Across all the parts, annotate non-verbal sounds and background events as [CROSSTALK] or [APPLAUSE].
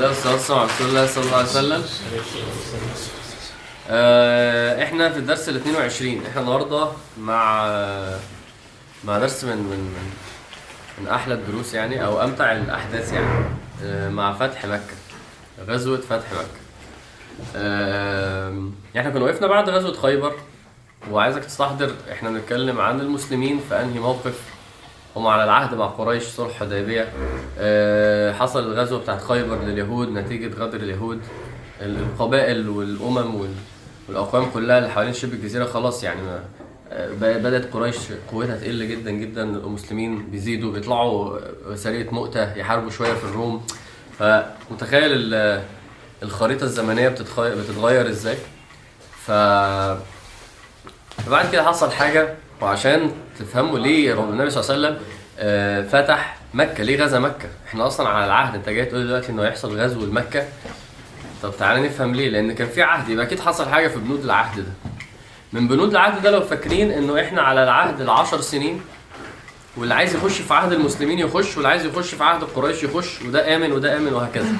الله والصلاة والسلام على رسول الله صلى الله عليه وسلم. آه، إحنا في الدرس ال 22 إحنا النهارده مع مع درس من من من, من أحلى الدروس يعني أو أمتع الأحداث يعني. آه، مع فتح مكة غزوة فتح مكة. آه، إحنا كنا وقفنا بعد غزوة خيبر وعايزك تستحضر إحنا بنتكلم عن المسلمين في أنهي موقف. هم على العهد مع قريش صلح حديبية. آه، حصل الغزوة بتاعت خيبر لليهود نتيجة غدر اليهود. القبائل والأمم وال- والأقوام كلها اللي حوالين شبه الجزيرة خلاص يعني ما آه، ب- بدأت قريش قوتها تقل جدا جدا. المسلمين بيزيدوا بيطلعوا آه، سرية مؤتة يحاربوا شوية في الروم. فمتخيل ال- الخريطة الزمنية بتتخي- بتتغير إزاي؟ ف فبعد كده حصل حاجة وعشان تفهموا ليه النبي صلى الله عليه وسلم آه، فتح مكة. ليه غزا مكة؟ إحنا أصلا على العهد. أنت جاي تقول دلوقتي إنه هيحصل غزو لمكة؟ طب تعالى نفهم ليه لأن كان في عهد. يبقى أكيد حصل حاجة في بنود العهد ده. من بنود العهد ده لو فاكرين إنه إحنا على العهد العشر سنين واللي عايز يخش في عهد المسلمين يخش واللي عايز يخش في عهد قريش يخش وده آمن وده آمن وهكذا.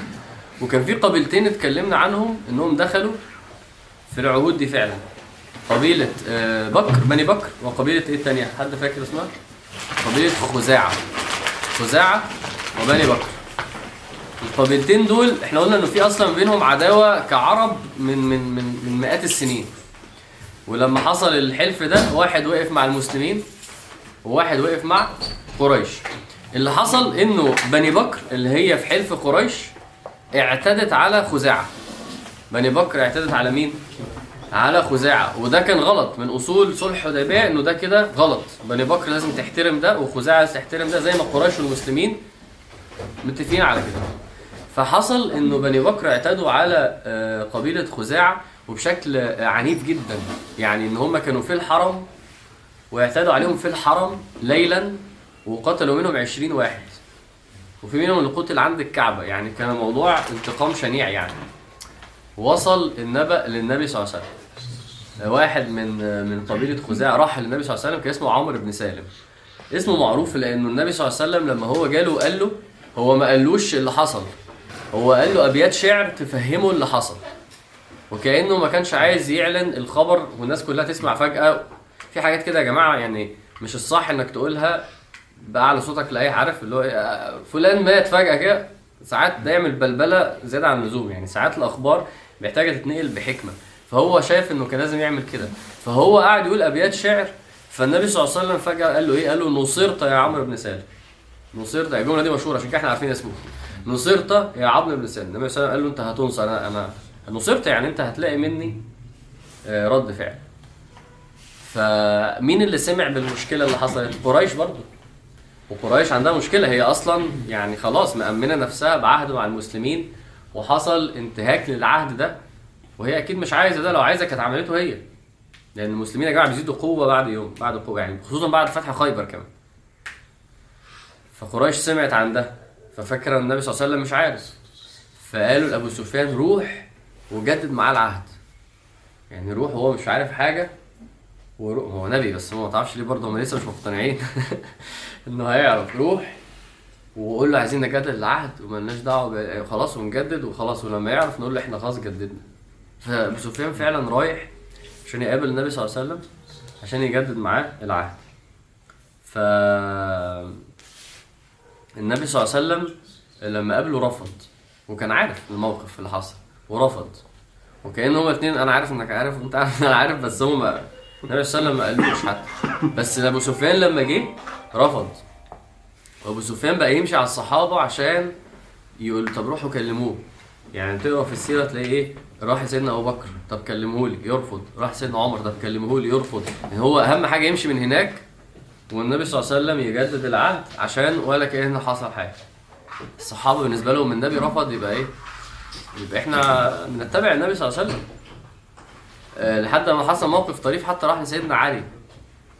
وكان في قبيلتين اتكلمنا عنهم إنهم دخلوا في العهود دي فعلا. قبيلة آه، بكر بني بكر وقبيلة إيه التانية؟ حد فاكر اسمها؟ قبيلة خزاعة خزاعة وبني بكر القبيلتين دول إحنا قلنا إنه في أصلا بينهم عداوة كعرب من من من من مئات السنين ولما حصل الحلف ده واحد وقف مع المسلمين وواحد وقف مع قريش اللي حصل إنه بني بكر اللي هي في حلف قريش اعتدت على خزاعة بني بكر اعتدت على مين؟ على خزاعة. وده كان غلط. من أصول صلح حديبية إنه ده كده غلط. بني بكر لازم تحترم ده وخزاعة لازم تحترم ده زي ما قريش والمسلمين متفقين على كده. فحصل إنه بني بكر اعتدوا على آه، قبيلة خزاعة وبشكل آه، عنيف جدا. يعني إن هم كانوا في الحرم واعتدوا عليهم في الحرم ليلا وقتلوا منهم عشرين واحد. وفي منهم اللي قتل عند الكعبة. يعني كان موضوع انتقام شنيع يعني. وصل النبأ للنبي صلى الله عليه وسلم. واحد من من قبيلة خزاعة راح للنبي صلى الله عليه وسلم كان اسمه عمرو بن سالم. اسمه معروف لأنه النبي صلى الله عليه وسلم لما هو جاله وقال له هو ما قالوش اللي حصل. هو قال له أبيات شعر تفهمه اللي حصل. وكأنه ما كانش عايز يعلن الخبر والناس كلها تسمع فجأة. في حاجات كده يا جماعة يعني مش الصح إنك تقولها بأعلى صوتك لأي عارف اللي هو فلان مات فجأة كده. ساعات ده يعمل بلبلة زيادة عن اللزوم يعني ساعات الأخبار محتاجة تتنقل بحكمة. فهو شايف إنه كان لازم يعمل كده. فهو قاعد يقول أبيات شعر فالنبي صلى الله عليه وسلم فجأة قال له إيه؟ قال له نصرت يا عمرو بن سالم. نصرت الجملة دي مشهورة عشان كده إحنا عارفين اسمه. نصرت يا عمرو بن سالم. النبي صلى الله عليه وسلم قال له أنت هتنصر أنا أنا نصرت يعني أنت هتلاقي مني آه، رد فعل. فمين اللي سمع بالمشكلة اللي حصلت؟ قريش برضو. وقريش عندها مشكلة. هي أصلا يعني خلاص مأمنة نفسها بعهد مع المسلمين وحصل انتهاك للعهد ده. وهي أكيد مش عايزة ده لو عايزة كانت عملته هي. لأن المسلمين يا جماعة بيزيدوا قوة بعد يوم بعد قوة يعني خصوصا بعد فتح خيبر كمان. فقريش سمعت عن ده ففكر النبي صلى الله عليه وسلم مش عارف. فقالوا لأبو سفيان روح وجدد معاه العهد. يعني روح وهو مش عارف حاجة وروح هو نبي بس ما تعرفش ليه برضه هم لسه مش مقتنعين [LAUGHS] إنه هيعرف. روح وقول له عايزين نجدد العهد ومالناش دعوة خلاص ونجدد وخلاص ولما يعرف نقول له إحنا خلاص جددنا. فابو سفيان فعلا رايح عشان يقابل النبي صلى الله عليه وسلم عشان يجدد معاه العهد. ف النبي صلى الله عليه وسلم لما قابله رفض وكان عارف الموقف اللي حصل ورفض. وكأن هما اتنين أنا عارف إنك عارف وانت عارف أنا عارف بس هما النبي صلى الله عليه وسلم ما قالوش حتى. بس ابو سفيان لما جه رفض. وأبو سفيان بقى يمشي على الصحابة عشان يقول طب روحوا كلموه. يعني تقرا في السيره تلاقي إيه؟ راح سيدنا أبو بكر طب كلموه لي يرفض. راح سيدنا عمر طب كلموه لي يرفض. يعني هو أهم حاجة يمشي من هناك والنبي صلى الله عليه وسلم يجدد العهد عشان ولا كأن حصل حاجة. الصحابة بالنسبة لهم النبي رفض يبقى إيه؟ يبقى إحنا بنتبع النبي صلى الله عليه وسلم. آه، لحد ما حصل موقف طريف حتى راح لسيدنا علي.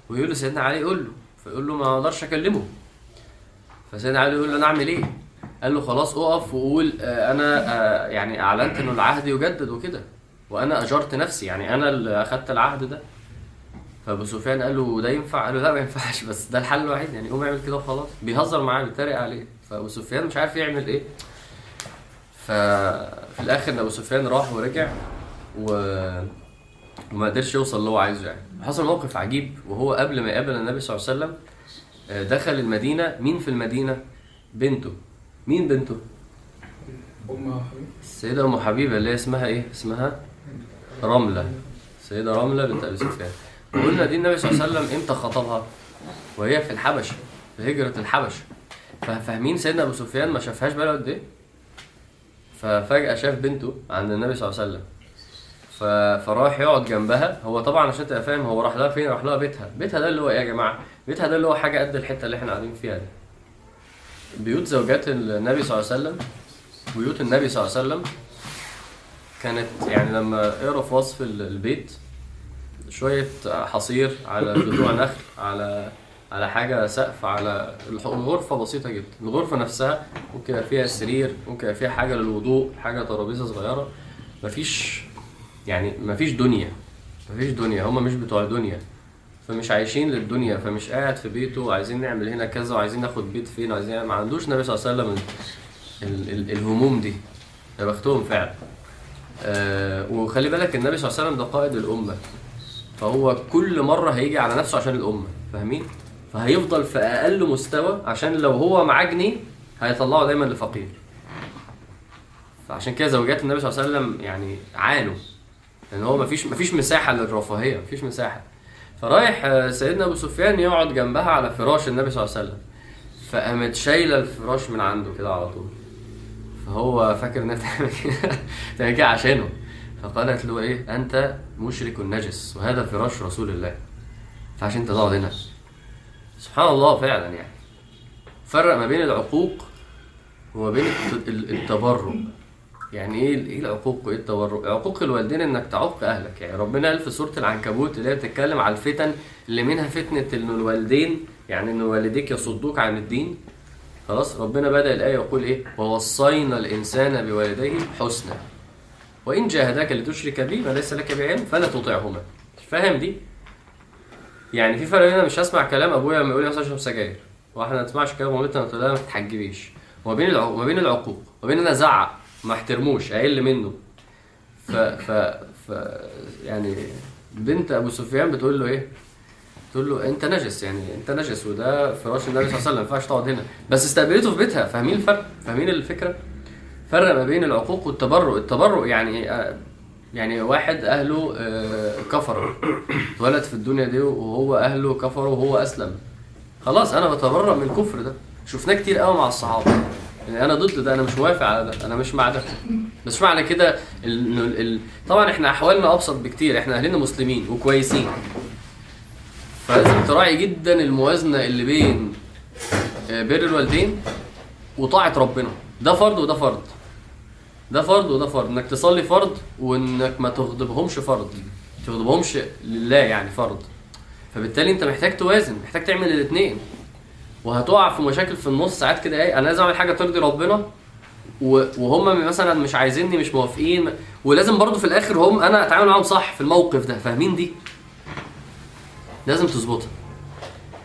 ويقول له سيدنا علي قول له. فيقول له ما أقدرش أكلمه. فسيدنا علي يقول له أنا اعمل إيه قال له خلاص اقف وقول آه، أنا آه، يعني أعلنت إنه العهد يجدد وكده. وأنا أجرت نفسي يعني أنا اللي أخدت العهد ده. فابو سفيان قال له ده ينفع؟ قال له لا ما ينفعش بس ده الحل الوحيد يعني قوم اعمل كده وخلاص. بيهزر معاه بيتريق عليه. فابو سفيان مش عارف يعمل إيه. ففي الآخر ابو سفيان راح ورجع و... وما قدرش يوصل اللي هو عايزه يعني. حصل موقف عجيب وهو قبل ما يقابل النبي صلى الله عليه وسلم آه، دخل المدينة. مين في المدينة؟ بنته. مين بنته أم حبيب السيدة أم حبيبة اللي هي اسمها إيه؟ اسمها رملة السيدة رملة بنت أبي سفيان وقلنا دي النبي صلى الله عليه وسلم إمتى خطبها؟ وهي في الحبشة في هجرة الحبشة ففاهمين سيدنا أبو سفيان ما شافهاش بقاله قد إيه؟ ففجأة شاف بنته عند النبي صلى الله عليه وسلم. فراح يقعد جنبها هو طبعا عشان تبقى فاهم هو راح لها فين؟ راح لها بيتها بيتها ده اللي هو إيه يا جماعة؟ بيتها ده اللي هو حاجة قد الحتة اللي إحنا قاعدين فيها دي بيوت زوجات النبي صلى الله عليه وسلم بيوت النبي صلى الله عليه وسلم كانت يعني لما اقرا في وصف ال- البيت شوية حصير على جذوع نخل على على حاجة سقف على الغرفة بسيطة جدا. الغرفة نفسها ممكن يبقى فيها سرير ممكن يبقى فيها حاجة للوضوء حاجة ترابيزة صغيرة. مفيش يعني مفيش دنيا مفيش دنيا. هما مش بتوع دنيا. فمش عايشين للدنيا فمش قاعد في بيته وعايزين نعمل هنا كذا وعايزين ناخد بيت فين وعايزين ما عندوش النبي صلى الله عليه وسلم ال- ال- الهموم دي. يا بختهم فعلا. آه وخلي بالك النبي صلى الله عليه وسلم ده قائد الأمة. فهو كل مرة هيجي على نفسه عشان الأمة فاهمين؟ فهيفضل في أقل مستوى عشان لو هو معاه جنيه هيطلعه دايما لفقير. فعشان كده زوجات النبي صلى الله عليه وسلم يعني عانوا. لأن هو مفيش مفيش مساحة للرفاهية مفيش مساحة. فرايح آه، سيدنا أبو سفيان يقعد جنبها على فراش النبي صلى الله عليه وسلم. فقامت شايلة الفراش من عنده كده على طول. فهو فاكر إنها [LAUGHS] بتعمل كده بتعمل كده عشانه. فقالت له إيه؟ أنت مشرك نجس وهذا فراش رسول الله. فعشان أنت تقعد هنا. سبحان الله فعلا يعني. فرق ما بين العقوق وما بين الت- ال- التبرع يعني إيه إيه العقوق وإيه التبرع عقوق الوالدين إنك تعق أهلك. يعني ربنا قال في سورة العنكبوت اللي هي بتتكلم على الفتن اللي منها فتنة إن الوالدين يعني إن والديك يصدوك عن الدين. خلاص؟ ربنا بدأ الآية يقول إيه؟ ووصينا الإنسان بوالديه حسنا. وإن جاهداك لتشرك بي ما ليس لك بعلم فلا تطعهما. فاهم دي؟ يعني في فرق هنا مش هسمع كلام أبويا لما يقول لي مثلا اشرب سجاير. وإحنا ما نسمعش كلام مامتنا ما تتحجبيش. وما بين العقوق بين العقوق. وما بين أنا أزعق. ما احترموش أقل منه. ف ف ف يعني بنت أبو سفيان بتقول له إيه؟ تقول له أنت نجس يعني أنت نجس وده فراش النبي صلى الله عليه وسلم ما ينفعش تقعد هنا. بس استقبلته في بيتها فاهمين الفرق؟ فاهمين الفكرة؟ فرق ما بين العقوق والتبرع التبرع يعني آه، يعني واحد أهله آه، كفر اتولد في الدنيا دي وهو أهله كفروا وهو أسلم. خلاص أنا بتبرأ من الكفر ده. شفناه كتير قوي مع الصحابة. يعني أنا ضد ده أنا مش موافق على ده أنا مش مع ده. بس معنى كده. ال... ال... طبعا إحنا أحوالنا أبسط بكتير إحنا أهلنا مسلمين وكويسين. فلازم تراعي جدا الموازنة اللي بين آه، بر الوالدين وطاعة ربنا. ده فرض وده فرض. ده فرض وده فرض. إنك تصلي فرض وإنك ما تغضبهمش فرض. ما تغضبهمش لله يعني فرض. فبالتالي أنت محتاج توازن محتاج تعمل الاثنين وهتقع في مشاكل في النص ساعات كده إيه أنا لازم أعمل حاجة ترضي ربنا وهم مثلا مش عايزيني مش موافقين ولازم برضو في الآخر هم أنا أتعامل معاهم صح في الموقف ده فاهمين دي؟ لازم تظبطها.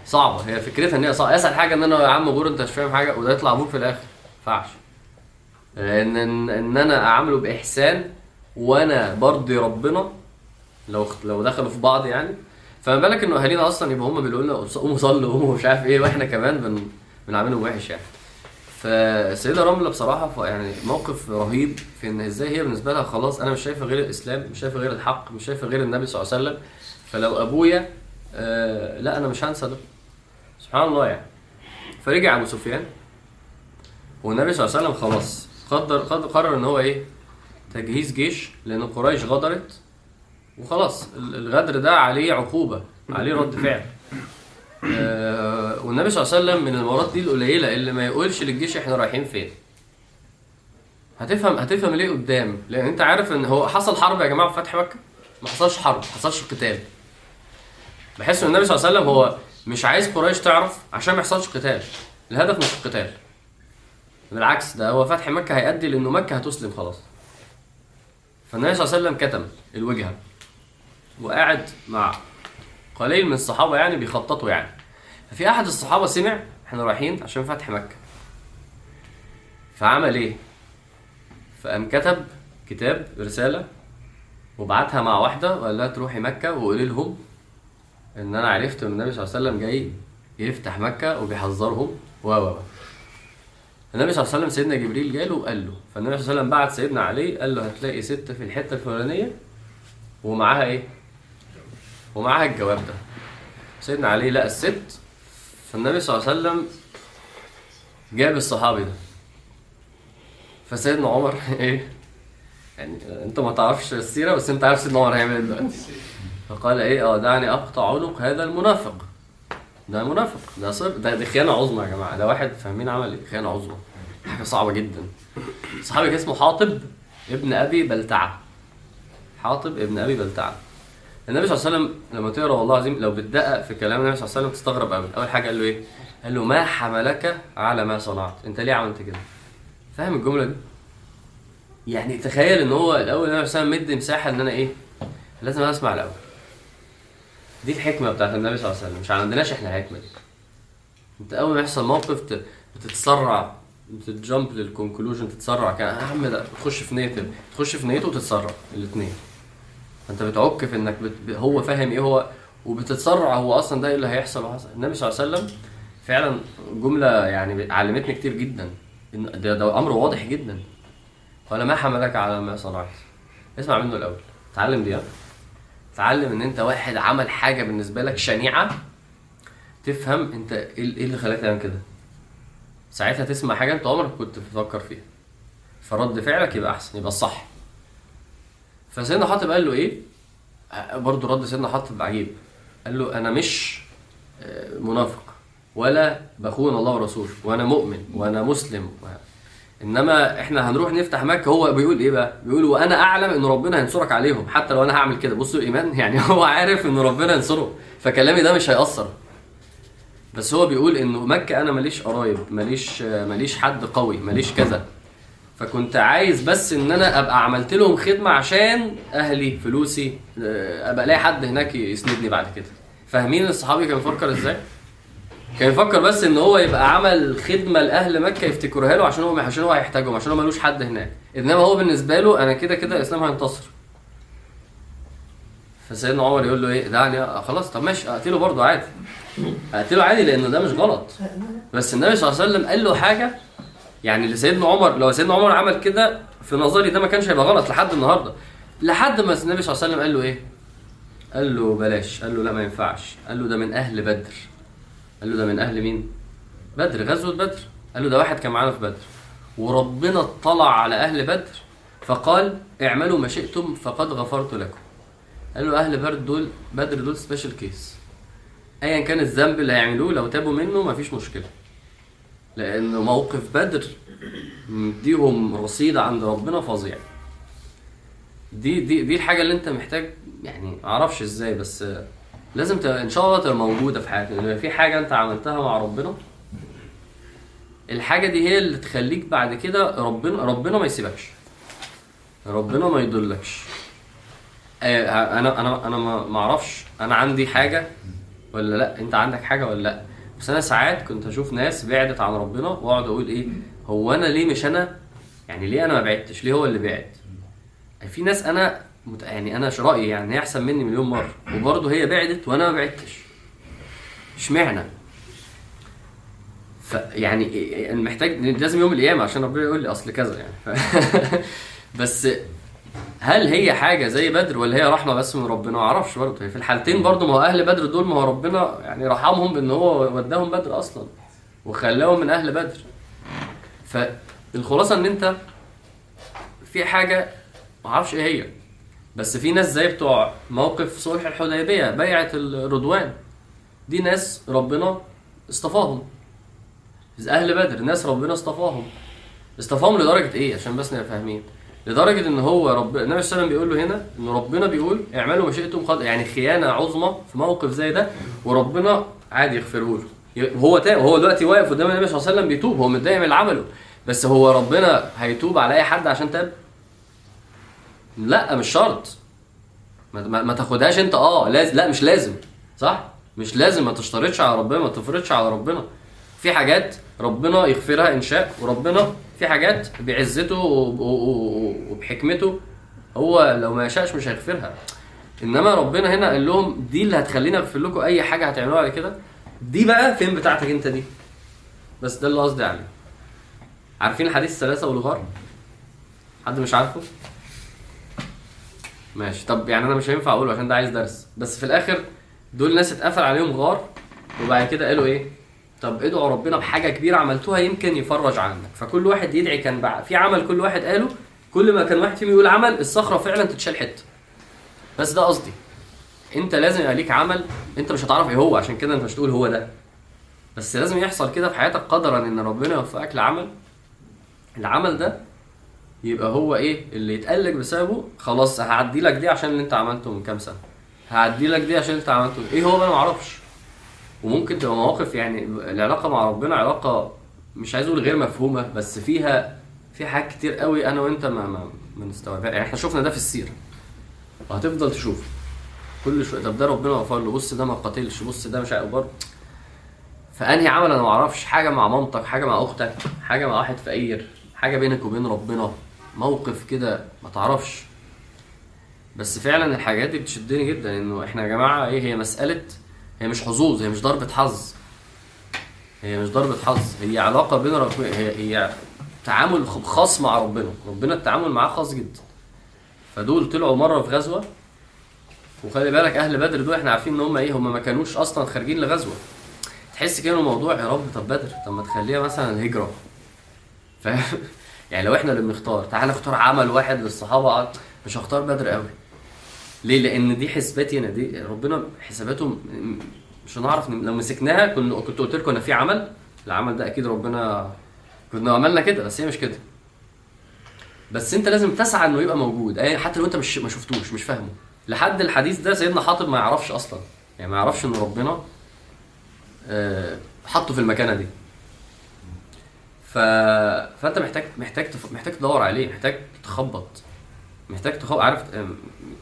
صعبة هي فكرتها إن هي صعبة. أسهل حاجة إن أنا يا عم غور أنت مش فاهم حاجة وده يطلع أبوك في الآخر. ما ينفعش ان إن أنا أعامله بإحسان وأنا برضي ربنا لو لو دخلوا في بعض يعني فما بالك إنه أهالينا أصلا يبقى هم بيقولوا لنا قوموا صلوا قوموا مش عارف إيه. وإحنا كمان بن بنعملهم وحش يعني. فالسيدة رملة بصراحة يعني موقف رهيب في إن إزاي هي بالنسبة لها خلاص أنا مش شايفة غير الإسلام مش شايفة غير الحق مش شايفة غير النبي صلى الله عليه وسلم. فلو أبويا آه لا أنا مش هنسى ده. سبحان الله يعني. فرجع أبو سفيان. والنبي صلى الله عليه وسلم خلاص قدر قرر إن هو إيه؟ تجهيز جيش لأن قريش غدرت. وخلاص ال- الغدر ده عليه عقوبة عليه رد فعل. آه، والنبي صلى الله عليه وسلم من المرات دي القليلة اللي ما يقولش للجيش إحنا رايحين فين. هتفهم هتفهم ليه قدام؟ لأن أنت عارف إن هو حصل حرب يا جماعة في فتح مكة؟ ما حصلش حرب ما حصلش قتال. بحس إن النبي صلى الله عليه وسلم هو مش عايز قريش تعرف عشان ما يحصلش قتال. الهدف مش القتال. بالعكس ده هو فتح مكة هيؤدي لأنه مكة هتسلم خلاص. فالنبي صلى الله عليه وسلم كتم الوجهة. وقاعد مع قليل من الصحابة يعني بيخططوا يعني ففي أحد الصحابة سمع إحنا رايحين عشان فتح مكة فعمل إيه فقام كتب كتاب رسالة وبعتها مع واحدة وقال لها تروحي مكة وقولي لهم إن أنا عرفت إن النبي صلى الله عليه وسلم جاي يفتح مكة وبيحذرهم و و. النبي صلى الله عليه وسلم سيدنا جبريل جاله وقال له فالنبي صلى الله عليه وسلم بعت سيدنا علي قال له هتلاقي ست في الحتة الفلانية ومعاها إيه؟ ومعاها الجواب ده. سيدنا علي لقى الست فالنبي صلى الله عليه وسلم جاب الصحابي ده. فسيدنا عمر [LAUGHS] إيه؟ يعني أنت ما تعرفش السيرة بس أنت عارف سيدنا عمر هيعمل إيه دلوقتي. فقال إيه؟ آه دعني أقطع عنق هذا المنافق. ده منافق ده صر ده دي خيانة عظمى يا جماعة. ده واحد فاهمين عمل إيه؟ خيانة عظمى. حاجة صعبة جدا. صحابي اسمه حاطب ابن أبي بلتعة. حاطب ابن أبي بلتعة. النبي صلى الله عليه وسلم لما تقرأ والله العظيم لو بتدقق في كلام النبي صلى الله عليه وسلم تستغرب قوي أول حاجة قال له إيه؟ قال له ما حملك على ما صنعت. أنت ليه عملت كده؟ فاهم الجملة دي؟ يعني تخيل إن هو الأول النبي صلى الله عليه وسلم مدي مساحة إن أنا إيه؟ لازم أسمع الأول. دي الحكمة بتاعت النبي صلى الله عليه وسلم. مش عندناش إحنا الحكمه دي. أنت أول ما يحصل موقف بتتسرع تجامب للكونكلوجن تتسرع. كان يا عم ده تخش في نيته تخش في نيته وتتسرع. الاثنين انت بتعك في انك بت... هو فاهم إيه هو وبتتسرع هو أصلا ده إيه اللي هيحصل. وحصل. النبي صلى الله عليه وسلم فعلا جملة يعني علمتني كتير جدا. ده, ده أمر واضح جدا. قال ما حملك على ما صنعت. اسمع منه الأول. اتعلم دي؟ اتعلم إن أنت واحد عمل حاجة بالنسبة لك شنيعة. تفهم أنت إيه إيه اللي خلاك تعمل كده. ساعتها تسمع حاجة أنت عمرك كنت بتفكر فيها. فرد فعلك يبقى أحسن يبقى الصح. فسيدنا حاطب قال له إيه؟ برضه رد سيدنا حاطب عجيب. قال له أنا مش آه، منافق ولا بخون الله ورسوله وأنا مؤمن وأنا مسلم. إنما إحنا هنروح نفتح مكة هو بيقول إيه بقى؟ بيقول وأنا أعلم إن ربنا هينصرك عليهم حتى لو أنا هعمل كده. بصوا الإيمان [LAUGHS] يعني هو عارف إن ربنا ينصره فكلامي ده مش هيأثر. بس هو بيقول إنه مكة أنا ماليش قرايب ماليش ماليش حد قوي ماليش كذا. فكنت عايز بس إن أنا أبقى عملت لهم خدمة عشان أهلي فلوسي آه، أبقى ألاقي حد هناك يسندني بعد كده. فاهمين الصحابي كان بيفكر إزاي؟ كان يفكر بس إن هو يبقى عمل خدمة لأهل مكة يفتكروها له عشان هو عشان هو هيحتاجهم عشان هو ملوش حد هناك. إنما هو بالنسبة له أنا كده كده الاسلام هينتصر. فسيدنا عمر يقول له إيه؟ دعني خلاص طب ماشي أقتله برضه عادي. أقتله عادي لأنه ده مش غلط. بس النبي صلى الله عليه وسلم قال له حاجة يعني لسيدنا عمر لو سيدنا عمر عمل كده في نظري ده ما كانش هيبقى غلط لحد النهارده. لحد ما النبي صلى الله عليه وسلم قال له إيه؟ قال له بلاش. قال له لا ما ينفعش. قال له ده من أهل بدر. قال له ده من أهل مين؟ بدر غزوة بدر. قال له ده واحد كان معانا في بدر. وربنا اطلع على أهل بدر فقال اعملوا ما شئتم فقد غفرت لكم. قال له أهل بدر دول بدر دول special case ايا كان الذنب اللي هيعملوه لو تابوا منه مفيش مشكلة. لأن موقف بدر مديهم رصيد عند ربنا فظيع. دي دي دي الحاجة اللي انت محتاج يعني معرفش إزاي بس لازم تبقى ان شاء الله تبقى موجودة في حياتك. لأن في حاجة انت عملتها مع ربنا الحاجة دي هي اللي تخليك بعد كده ربنا ربنا ما يسيبكش. ربنا ما يضلكش. آه، أنا أنا أنا ما أعرفش أنا عندي حاجة ولا لأ؟ أنت عندك حاجة ولا لأ؟ بس أنا ساعات كنت أشوف ناس بعدت عن ربنا وأقعد أقول إيه هو أنا ليه مش أنا؟ يعني ليه أنا ما بعدتش؟ ليه هو اللي بعد؟ في ناس أنا مت... يعني أنا رأيي يعني هي أحسن مني مليون مرة وبرضه هي بعدت وأنا ما بعدتش. اشمعنى؟ فيعني إيه- أنا محتاج لازم يوم القيامة عشان ربنا يقول لي أصل كذا يعني. ف... [LAUGHS] بس هل هي حاجة زي بدر ولا هي رحمة بس من ربنا؟ ما أعرفش برضه. في الحالتين برضه ما هو أهل بدر دول ما هو ربنا يعني رحمهم بأن هو وداهم بدر أصلا وخلاهم من أهل بدر. فالخلاصة إن أنت في حاجة ما أعرفش إيه هي. بس في ناس زي بتوع موقف صلح الحديبية بيعة الرضوان دي ناس ربنا اصطفاهم. أهل بدر ناس ربنا اصطفاهم. اصطفاهم لدرجة إيه؟ عشان بس نبقى فاهمين. لدرجة إن هو رب النبي صلى الله عليه وسلم بيقول له هنا إن ربنا بيقول اعملوا ما شئتم قد يعني خيانة عظمى في موقف زي ده وربنا عادي يغفره له. وهو تاب وهو دلوقتي واقف قدام النبي صلى الله عليه وسلم بيتوب هو متضايق من عمله بس هو ربنا هيتوب على أي حد عشان تاب؟ لا مش شرط. ما, ما تاخدهاش أنت آه لازم لا مش لازم صح؟ مش لازم ما تشترطش على ربنا ما تفرضش على ربنا. في حاجات ربنا يغفرها إن شاء وربنا في حاجات بعزته وبحكمته هو لو ما يشاءش مش هيغفرها. إنما ربنا هنا قال لهم دي اللي هتخليني أغفر لكم أي حاجة هتعملوها بعد كده. دي بقى فين بتاعتك أنت دي؟ بس ده اللي قصدي عليه. عارفين الحديث الثلاثة والغار؟ حد مش عارفه؟ ماشي. طب يعني أنا مش هينفع أقوله عشان ده عايز درس. بس في الآخر دول ناس اتقفل عليهم غار وبعد كده قالوا إيه؟ طب ادعوا ربنا بحاجة كبيرة عملتوها يمكن يفرج عنك. فكل واحد يدعي كان بقى في عمل كل واحد قاله كل ما كان واحد فيهم يقول عمل الصخرة فعلا تتشال حتة. بس ده قصدي. انت لازم يبقى ليك عمل انت مش هتعرف إيه هو عشان كده انت مش تقول هو ده. بس لازم يحصل كده في حياتك قدرا إن ربنا يوفقك لعمل. العمل ده يبقى هو إيه؟ اللي يتقلق بسببه خلاص هعدي لك دي عشان اللي انت عملته من كام سنة. هعدي لك دي عشان انت عملته. إيه هو أنا ما أعرفش وممكن تبقى مواقف يعني العلاقة مع ربنا علاقة مش عايز أقول غير مفهومة بس فيها في حاجات كتير قوي أنا وأنت ما ما, ما نستوعبها يعني إحنا شفنا ده في السيرة. وهتفضل تشوف. كل شوية طب ده ربنا غفر له بص ده ما قاتلش بص ده مش عارف برضه. فأنهي عمل أنا ما أعرفش حاجة مع مامتك حاجة مع أختك حاجة مع واحد فقير حاجة بينك وبين ربنا. موقف كده ما تعرفش. بس فعلا الحاجات دي بتشدني جدا إنه إحنا يا جماعة إيه هي مسألة هي مش حظوظ هي مش ضربه حظ. هي مش ضربه حظ. هي علاقة بين ربنا هي هي تعامل خاص مع ربنا. ربنا التعامل معاه خاص جدا. فدول طلعوا مرة في غزوة. وخلي بالك أهل بدر دول إحنا عارفين إن هم إيه هم ما كانوش أصلا خارجين لغزوة. تحس كده الموضوع يا رب طب بدر طب ما تخليها مثلا هجرة. [LAUGHS] فاهم؟ يعني لو إحنا اللي بنختار تعال نختار عمل واحد للصحابة. مش هختار بدر قوي ليه؟ لأن دي حسباتي أنا دي ربنا حساباته مش هنعرف لو مسكناها كنا كنت قلت لكم إن في عمل العمل ده أكيد ربنا كنا عملنا كده بس هي مش كده. بس أنت لازم تسعى إنه يبقى موجود أي حتى لو أنت مش ما شفتوش مش فاهمه. لحد الحديث ده سيدنا حاطب ما يعرفش أصلا يعني ما يعرفش إن ربنا آه، حطه في المكانة دي. ف... فأنت محتاج محتاج. محتاج تدور عليه محتاج تخبط. محتاج تخبط عارف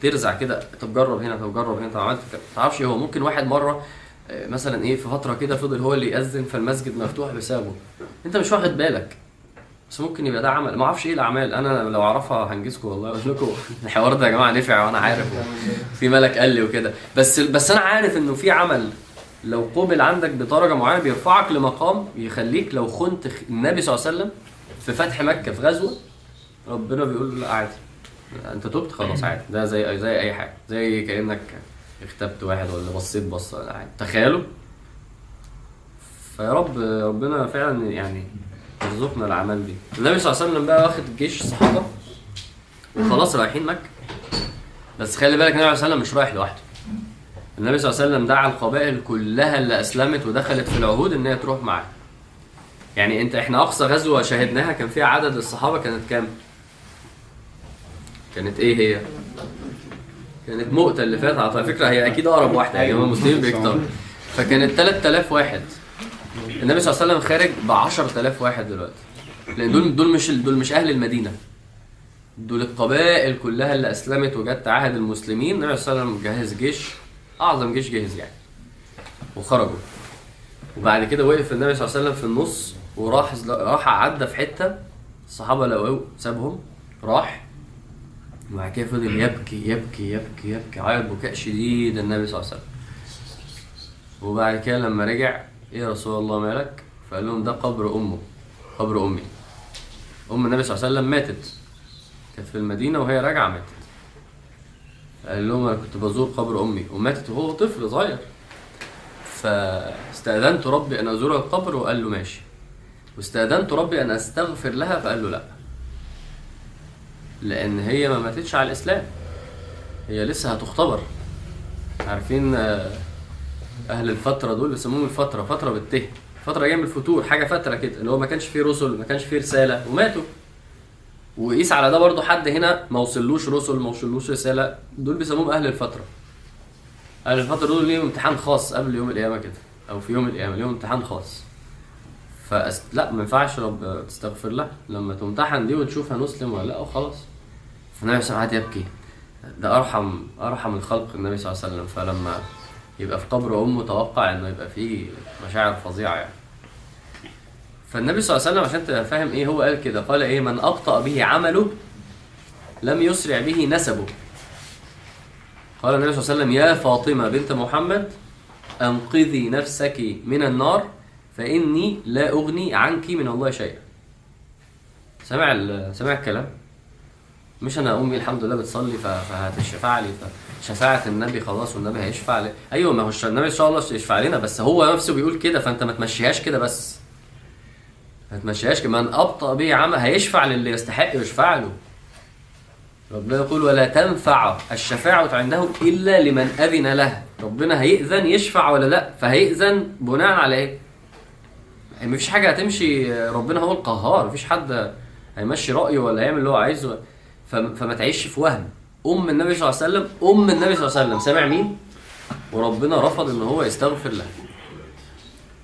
ترزع كده طب جرب هنا طب جرب هنا طب عملت ما تعرفش هو ممكن واحد مرة آه، مثلا إيه في فترة كده فضل هو اللي يأذن فالمسجد مفتوح بسببه. أنت مش واخد بالك. بس ممكن يبقى ده عمل. ما أعرفش إيه الأعمال. أنا لو أعرفها هنجزكم والله. أقول لكم [LAUGHS] الحوار ده يا جماعة نفع وأنا عارف. في ملك قال لي وكده. بس بس أنا عارف إنه في عمل. لو قبل عندك بدرجة معينة بيرفعك لمقام يخليك لو خنت النبي صلى الله عليه وسلم في فتح مكة في غزوة ربنا بيقول له لا عادي. انت تبت خلاص عادي. ده زي زي أي حاجة. زي كأنك اختبت واحد ولا بصيت بصه ولا عادي تخيلوا فيا رب ربنا فعلا يعني يرزقنا الأعمال دي. النبي صلى الله عليه وسلم بقى واخد جيش الصحابه وخلاص رايحين مكة. بس خلي بالك النبي صلى الله عليه وسلم مش رايح لوحده. النبي صلى الله عليه وسلم دعا القبائل كلها اللي أسلمت ودخلت في العهود إن هي تروح معاه. يعني أنت إحنا أقصى غزوة شاهدناها كان فيها عدد الصحابة كانت كام؟ كانت إيه هي؟ كانت مؤتة اللي فاتت. على فكرة هي أكيد أقرب واحدة يعني هم المسلمين بيكتروا فكانت 3000 واحد. النبي صلى الله عليه وسلم خارج ب 10000 واحد دلوقتي. لأن دول دول مش دول مش أهل المدينة. دول القبائل كلها اللي أسلمت وجت تعاهد المسلمين. النبي صلى الله عليه وسلم جهز جيش أعظم جيش جهز يعني. وخرجوا. وبعد كده وقف النبي صلى الله عليه وسلم في النص وراح راح عدى في حتة. الصحابه لقوه سابهم راح. وبعد كده فضل يبكي يبكي يبكي يبكي عيط بكاء شديد النبي صلى الله عليه وسلم. وبعد كده لما رجع إيه يا رسول الله مالك؟ فقال لهم ده قبر أمه قبر أمي. أم النبي صلى الله عليه وسلم ماتت. كانت في المدينة وهي راجعة ماتت. قال لهم أنا كنت بزور قبر أمي. وماتت وهو طفل صغير. فاستأذنت ربي أن أزور القبر وقال له ماشي. واستأذنت ربي أن أستغفر لها فقال له لا. لأن هي ما ماتتش على الإسلام. هي لسه هتختبر. عارفين آه، أهل الفترة دول بيسموهم الفترة فترة بالته فترة جاية من الفتور حاجة فترة كده اللي هو ما كانش فيه رسل ما كانش فيه رسالة وماتوا. وقيس على ده برضو حد هنا ما وصلوش رسل ما وصلوش رسالة. دول بيسموهم أهل الفترة. أهل الفترة دول ليهم امتحان خاص قبل يوم القيامة كده أو في يوم القيامة ليهم امتحان خاص. فأس... لا ما ينفعش رب تستغفر لها لما تمتحن دي وتشوف هنسلم ولا لأ وخلاص. فالنبي صلى الله عليه وسلم يبكي. ده ارحم أرحم الخلق النبي صلى الله عليه وسلم. فلما يبقى في قبر أمه توقع إنه يبقى فيه مشاعر فظيعة يعني. فالنبي صلى الله عليه وسلم عشان تبقى فاهم إيه هو قال كده قال إيه؟ من أبطأ به عمله لم يسرع به نسبه. قال النبي صلى الله عليه وسلم يا فاطمة بنت محمد أنقذي نفسك من النار فإني لا أغني عنك من الله شيئا. سمع سمع الكلام؟ مش أنا أمي الحمد لله بتصلي فهتشفع لي فشفاعة النبي خلاص والنبي هيشفع لي. أيوه ما هو النبي إن شاء الله يشفع لنا بس هو نفسه بيقول كده فأنت ما تمشيهاش كده بس. ما تمشيهاش كده. من أبطأ به عمل هيشفع للي يستحق يشفع له. ربنا يقول ولا تنفع الشفاعة عنده إلا لمن أذن له. ربنا هيأذن يشفع ولا لأ؟ فهيأذن بناء على إيه يعني مفيش حاجة هتمشي ربنا هو القهار مفيش حد هيمشي رأيه ولا هيعمل اللي هو عايزه. فم- فما تعيش في وهم. أم النبي صلى الله عليه وسلم أم النبي صلى الله عليه وسلم. سامع مين؟ وربنا رفض إن هو يستغفر له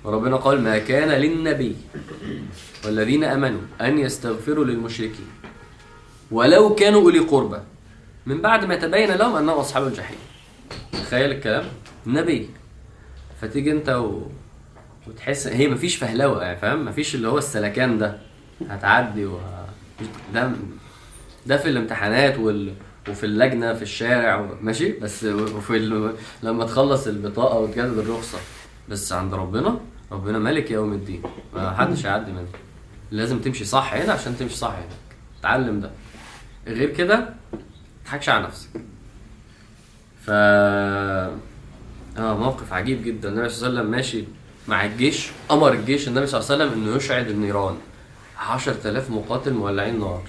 وربنا قال ما كان للنبي والذين آمنوا أن يستغفروا للمشركين ولو كانوا أولي قربى. من بعد ما تبين لهم انهم أصحاب الجحيم. تخيل الكلام؟ نبي. فتيجي أنت و... وتحس هي مفيش فهلوة يعني فاهم؟ مفيش اللي هو السلكان ده هتعدي و... ده ده في الامتحانات وال... وفي اللجنة في الشارع و... ماشي؟ بس وفي ال... لما تخلص البطاقة وتجدد الرخصة. بس عند ربنا ربنا ملك يوم الدين. ما حدش هيعدي منه لازم تمشي صح هنا عشان تمشي صح هناك. اتعلم ده. غير كده ما تضحكش على نفسك. ف آه موقف عجيب جدا. النبي صلى الله عليه وسلم ماشي مع الجيش أمر الجيش النبي صلى الله عليه وسلم إنه يشعل النيران 10000 مقاتل مولعين نار.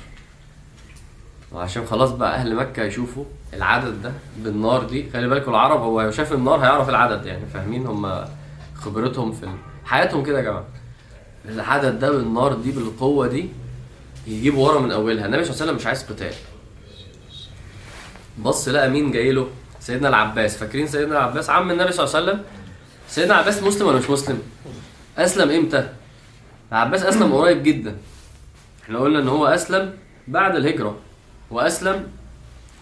وعشان خلاص بقى أهل مكة يشوفوا العدد ده بالنار دي. خلي بالكوا العرب هو شاف النار هيعرف العدد يعني فاهمين؟ هم خبرتهم في حياتهم كده يا جماعة. العدد ده بالنار دي بالقوة دي يجيب ورا من أولها. النبي صلى الله عليه وسلم مش عايز قتال. بص لقى مين جاي له؟ سيدنا العباس. فاكرين سيدنا العباس؟ عم النبي صلى الله عليه وسلم سيدنا العباس مسلم ولا مش مسلم؟ أسلم إمتى؟ العباس أسلم قريب جدا. إحنا قلنا إن هو أسلم بعد الهجرة. واسلم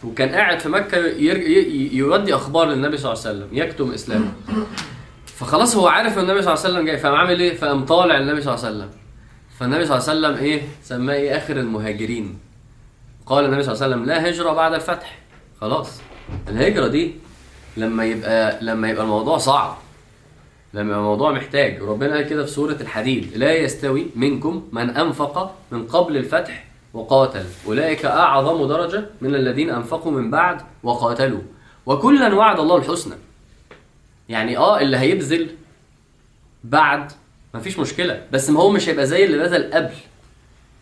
وكان قاعد في مكة يودي أخبار للنبي صلى الله عليه وسلم يكتم إسلامه. فخلاص هو عارف إن النبي صلى الله عليه وسلم جاي فقام عامل إيه؟ فقام طالع النبي صلى الله عليه وسلم. فالنبي صلى الله عليه وسلم إيه؟ سماه إيه؟ آخر المهاجرين. قال النبي صلى الله عليه وسلم لا هجرة بعد الفتح. خلاص. الهجرة دي لما يبقى لما يبقى الموضوع صعب. لما الموضوع محتاج. وربنا قال كده في سورة الحديد. لا يستوي منكم من أنفق من قبل الفتح وقاتل. أولئك أعظم درجة من الذين أنفقوا من بعد وقاتلوا. وكلا وعد الله الحسنى. يعني آه اللي هيبذل بعد مفيش مشكلة. بس ما هو مش هيبقى زي اللي بذل قبل.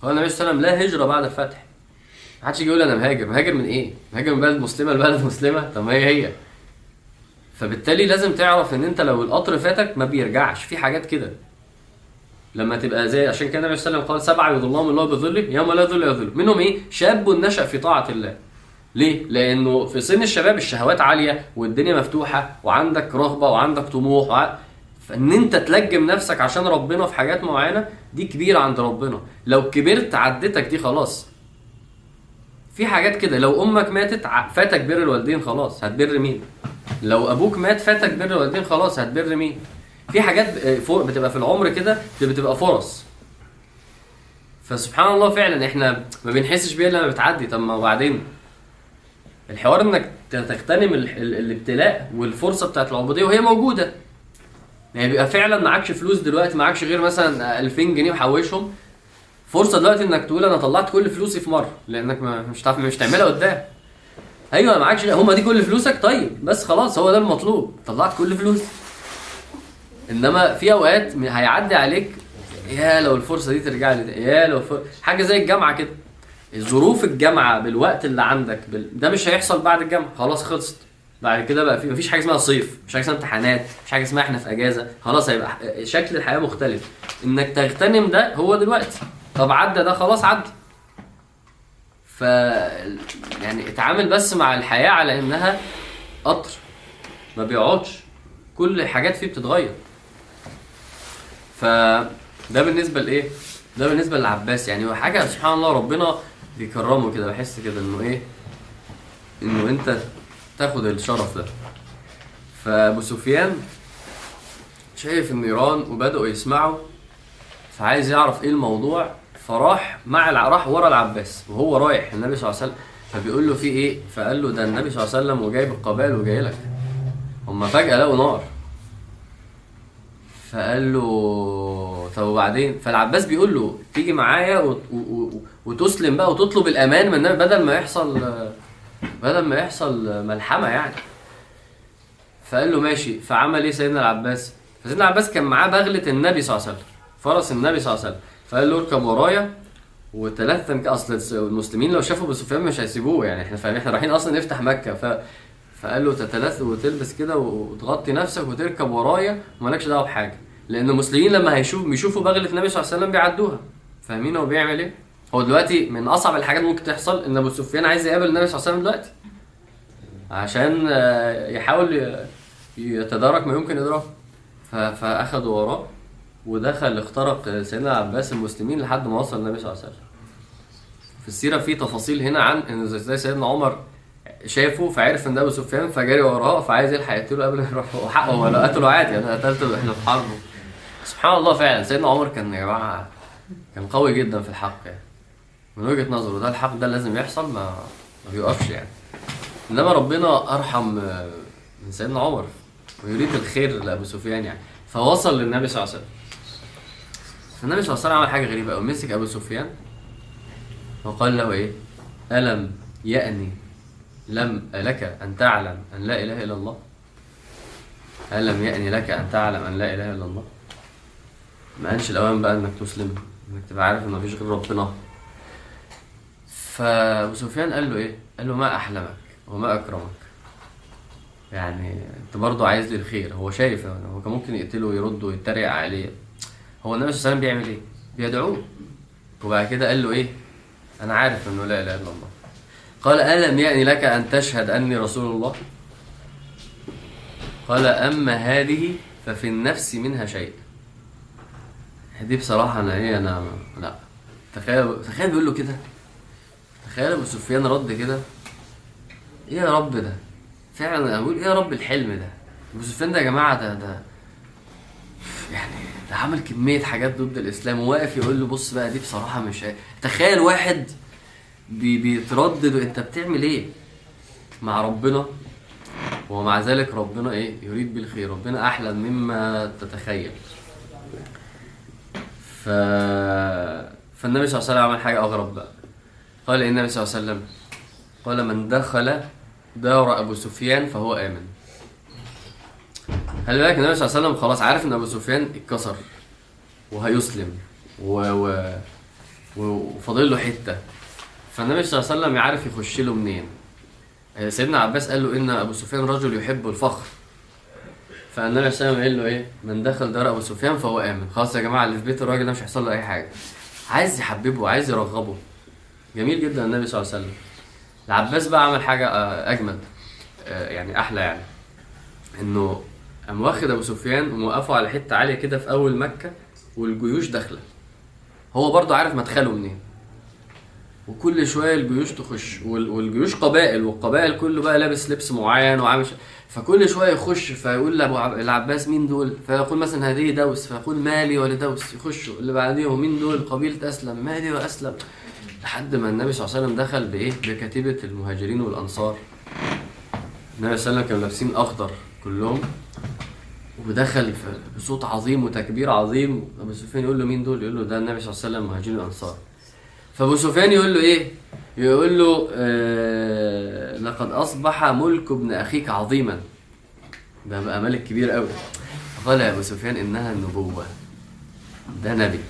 قال النبي صلى الله عليه وسلم لا هجرة بعد الفتح. ما حدش يجي يقول أنا مهاجر. مهاجر من إيه؟ مهاجر من بلد مسلمة لبلد مسلمة؟ طب ما هي هي. فبالتالي لازم تعرف إن أنت لو القطر فاتك ما بيرجعش. في حاجات كده. لما تبقى زي عشان كده النبي صلى الله عليه وسلم قال سبعة يظلهم الله بظله يوم لا ظل ظله منهم إيه؟ شاب نشأ في طاعة الله. ليه؟ لأنه في سن الشباب الشهوات عالية والدنيا مفتوحة وعندك رغبة وعندك طموح وع... فإن أنت تلجم نفسك عشان ربنا في حاجات معينة دي كبيرة عند ربنا. لو كبرت عدتك دي خلاص. في حاجات كده. لو أمك ماتت فاتك بر الوالدين خلاص. هتبر مين؟ لو أبوك مات فاتك بر الوالدين خلاص هتبر مين؟ في حاجات فوق بتبقى في العمر كده بتبقى فرص. فسبحان الله فعلا إحنا ما بنحسش بيها لما بتعدي. طب ما وبعدين الحوار إنك تغتنم ال- ال- الابتلاء والفرصة بتاعت العبودية وهي موجودة. يعني بيبقى فعلا معكش فلوس دلوقتي معكش غير مثلا 2000 جنيه محوشهم فرصة دلوقتي إنك تقول أنا طلعت كل فلوسي في مرة لأنك مش هتعرف مش تعملها قدام. أيوه معكش هم دي كل فلوسك؟ طيب بس خلاص هو ده المطلوب. طلعت كل فلوس. إنما في أوقات هيعدي عليك يا لو الفرصة دي ترجع لي يا لو فر... حاجة زي الجامعة كده. ظروف الجامعة بالوقت اللي عندك بال... ده مش هيحصل بعد الجامعة. خلاص خلصت. بعد كده بقى في مفيش حاجة اسمها صيف مش حاجة اسمها امتحانات مش حاجة اسمها إحنا في أجازة. خلاص هيبقى شكل الحياة مختلف. إنك تغتنم ده هو دلوقتي. طب عدى ده خلاص عدى. ف يعني اتعامل بس مع الحياة على إنها قطر. ما بيقعدش. كل الحاجات فيه بتتغير. فده بالنسبة لإيه؟ ده بالنسبة للعباس. يعني هو حاجة سبحان الله ربنا بيكرمه كده. بحس كده إنه إيه؟ إنه أنت تاخد الشرف ده. فأبو سفيان شايف النيران وبدأوا يسمعوا فعايز يعرف إيه الموضوع. فراح مع. راح ورا العباس وهو رايح النبي صلى الله عليه وسلم. فبيقول له في إيه؟ فقال له ده النبي صلى الله عليه وسلم وجايب القبائل وجاي لك. هم فجأة لقوا نار. فقال له طب وبعدين؟ فالعباس بيقول له تيجي معايا. و... وتسلم بقى وتطلب الأمان من بدل ما يحصل بدل ما يحصل ملحمة يعني. فقال له ماشي. فعمل إيه سيدنا العباس؟ فسيدنا العباس كان معاه بغلة النبي صلى الله عليه وسلم فرس النبي صلى الله عليه وسلم. فقال له اركب ورايا. كده. أصل المسلمين لو شافوا أبو سفيان مش هيسيبوه يعني إحنا فاهمين إحنا رايحين أصلا نفتح مكة. ف فقال له تتلث وتلبس كده وتغطي نفسك وتركب ورايا ومالكش دعوة بحاجة. لأن المسلمين لما هيشوف بيشوفوا بغله النبي صلى الله عليه وسلم بيعدوها. فاهمين هو بيعمل إيه؟ هو دلوقتي من أصعب الحاجات ممكن تحصل إن أبو سفيان عايز يقابل النبي صلى الله عليه وسلم دلوقتي. عشان آه، يحاول يتدارك ما يمكن إدراكه. ف- فاخدوا وراه. ودخل اخترق سيدنا عباس المسلمين لحد ما وصل النبي صلى الله عليه وسلم. في السيرة في تفاصيل هنا عن إن زي سيدنا عمر شافه فعرف إن ده أبو سفيان فجري وراه فعايز يلحق يقتله قبل ما يروح. وحقه هو لو قتله عادي أنا قتلته إحنا في حرب. سبحان الله فعلا سيدنا عمر كان يا جماعة كان قوي جدا في الحق يعني. من وجهة نظره ده الحق ده لازم يحصل ما ما بيوقفش يعني. إنما ربنا أرحم من سيدنا عمر ويريد الخير لأبو سفيان يعني. فوصل للنبي صلى الله عليه وسلم. فالنبي صلى الله عليه وسلم عمل حاجة غريبة قوي مسك أبو سفيان وقال له إيه؟ ألم يأني لم لك أن تعلم أن لا إله إلا الله؟ ألم يأني لك أن تعلم أن لا إله إلا الله؟ ما قالش الأوان بقى إنك تسلم إنك تبقى عارف إن مفيش غير ربنا. فأبو سفيان قال له إيه؟ قال له ما أحلمك وما أكرمك. يعني أنت برضه عايز لي الخير. هو شايف هو كان ممكن يقتله ويرد ويتريق عليه. هو النبي صلى الله عليه وسلم بيعمل إيه؟ بيدعوه. وبعد كده قال له إيه؟ أنا عارف إنه لا إله إلا الله. قال ألم يأني لك أن تشهد أني رسول الله؟ قال أما هذه ففي النفس منها شيء. دي بصراحة أنا إيه أنا لا. تخيل تخيل بيقول له كده. تخيل أبو سفيان رد كده. إيه يا رب ده. فعلا أنا بقول إيه يا رب الحلم ده. أبو سفيان ده يا جماعة ده ده يعني ده عمل كمية حاجات ضد الإسلام وواقف يقول له بص بقى دي بصراحة مش. تخيل واحد بي بيتردد انت بتعمل إيه؟ مع ربنا ومع ذلك ربنا إيه؟ يريد بالخير ربنا أحلى مما تتخيل. ف فالنبي صلى الله عليه وسلم عمل حاجة أغرب بقى. قال النبي صلى الله عليه وسلم قال من دخل دار أبو سفيان فهو آمن. خلي بالك النبي صلى الله عليه وسلم خلاص عارف إن أبو سفيان اتكسر وهيسلم و... و... وفاضل له حتة. فالنبي صلى الله عليه وسلم يعرف يخش له منين. آه، سيدنا عباس قال له إن أبو سفيان رجل يحب الفخر. فالنبي صلى الله عليه وسلم قال له إيه؟ من دخل دار أبو سفيان فهو آمن. خلاص يا جماعة اللي في بيت الراجل ده مش هيحصل له أي حاجة. عايز يحببه عايز يرغبه. جميل جدا النبي صلى الله عليه وسلم. العباس بقى عمل حاجة آه، أجمل آه، يعني أحلى يعني. إنه قام واخد أبو سفيان وموقفه على حتة عالية كده في أول مكة والجيوش داخلة. هو برضه عارف مدخله منين. وكل شوية الجيوش تخش وال- والجيوش قبائل والقبائل كله بقى لابس لبس معين وعامل فكل شوية يخش فيقول لأبو عب- العباس مين دول؟ فيقول مثلا هذه دوس فيقول مالي ولدوس. يخشوا اللي بعديهم مين دول؟ قبيلة أسلم. مالي وأسلم. لحد ما النبي صلى الله عليه وسلم دخل بإيه؟ بكتيبة المهاجرين والأنصار. النبي صلى الله عليه وسلم كانوا لابسين أخضر كلهم. ودخل بصوت عظيم وتكبير عظيم. أبو سفيان يقول له مين دول؟ يقول له ده النبي صلى الله عليه وسلم مهاجرين الأنصار. فأبو سفيان يقول له إيه؟ يقول له آه لقد أصبح ملك ابن أخيك عظيما. ده بقى ملك كبير قوي قال يا أبو سفيان إنها النبوة. ده نبي.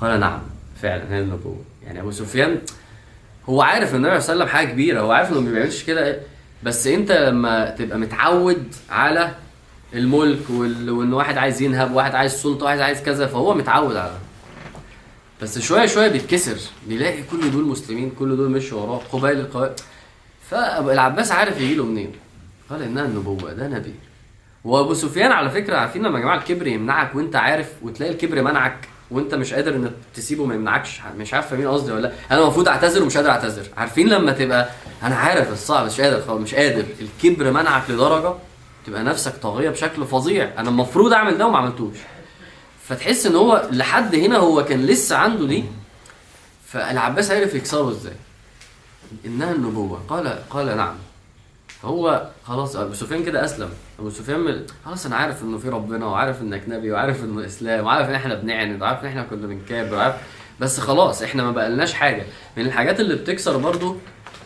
قال نعم فعلا هي النبوة. يعني أبو سفيان هو عارف إن النبي صلى الله عليه وسلم حاجة كبيرة. هو عارف إنه ما بيعملش كده. بس انت لما تبقى متعود على الملك وال... وان واحد عايز ينهب واحد عايز سلطة واحد عايز كذا فهو متعود على بس شوية شوية بيتكسر. بيلاقي كل دول مسلمين كل دول مشوا وراه. قبائل القبائل فالعباس عارف يجي له منين؟ قال إنها النبوة ده نبي. وأبو سفيان على فكرة عارفين لما يا جماعة الكبر يمنعك وأنت عارف وتلاقي الكبر منعك وانت مش قادر انك تسيبه ما يمنعكش. مش عارف فاهمين قصدي ولا لأ. أنا المفروض أعتذر ومش قادر أعتذر. عارفين لما تبقى أنا عارف الصعب مش قادر خلاص مش قادر. الكبر منعك لدرجة تبقى نفسك طاغية بشكل فظيع. أنا المفروض أعمل ده وما عملتوش. فتحس إن هو لحد هنا هو كان لسه عنده دي. فالعباس عرف يكسره إزاي؟ إنها النبوة. قال قال نعم. فهو خلاص أبو سفيان كده أسلم. أبو سفيان خلاص أنا عارف إنه في ربنا وعارف إنك نبي وعارف إنه إسلام وعارف إن إحنا بنعند وعارف إن إحنا كنا بنكابر وعارف بس خلاص إحنا ما بقالناش حاجة. من الحاجات اللي بتكسر برضو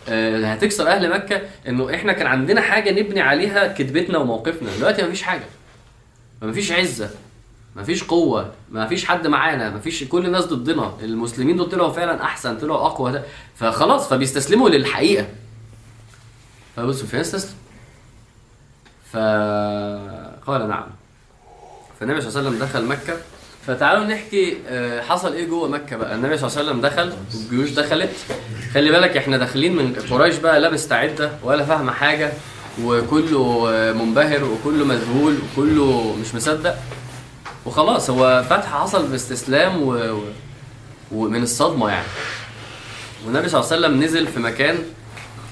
آه، اللي هتكسر أهل مكة إنه إحنا كان عندنا حاجة نبني عليها كذبتنا وموقفنا. دلوقتي مفيش حاجة. مفيش عزة. مفيش قوة. مفيش حد معانا. مفيش كل الناس ضدنا. المسلمين دول طلعوا فعلا أحسن طلعوا أقوى. ده. فخلاص فبيستسلموا للحقيقة. فابو سفيان استسلم فقال نعم. فالنبي صلى الله عليه وسلم دخل مكة. فتعالوا نحكي آه، حصل إيه جوه مكة بقى؟ النبي صلى الله عليه وسلم دخل والجيوش دخلت. خلي بالك إحنا داخلين من قريش بقى لا مستعدة ولا فاهمة حاجة وكله آه، منبهر وكله مذهول وكله مش مصدق. وخلاص هو فتح حصل باستسلام. و... ومن الصدمة يعني. والنبي صلى الله عليه وسلم نزل في مكان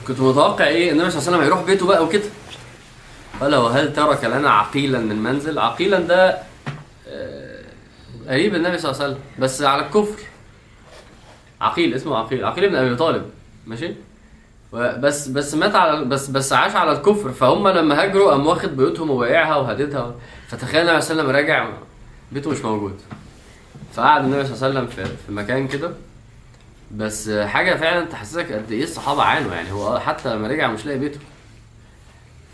كنت متوقع إيه؟ النبي صلى الله عليه وسلم هيروح بيته بقى وكده. قال وهل ترك لنا عقيلا من منزل؟ عقيلا ده آه، قريب النبي صلى الله عليه وسلم بس على الكفر. عقيل اسمه عقيل عقيل بن أبي طالب ماشي؟ بس بس مات على بس بس عاش على الكفر. فهم لما هاجروا قام واخد بيوتهم وبايعها وهددها فتخيل النبي صلى الله عليه وسلم راجع بيته مش موجود. فقعد النبي صلى الله عليه وسلم في, في مكان كده. بس حاجة فعلا تحسسك قد إيه الصحابة عانوا يعني. هو حتى لما رجع مش لاقي بيته.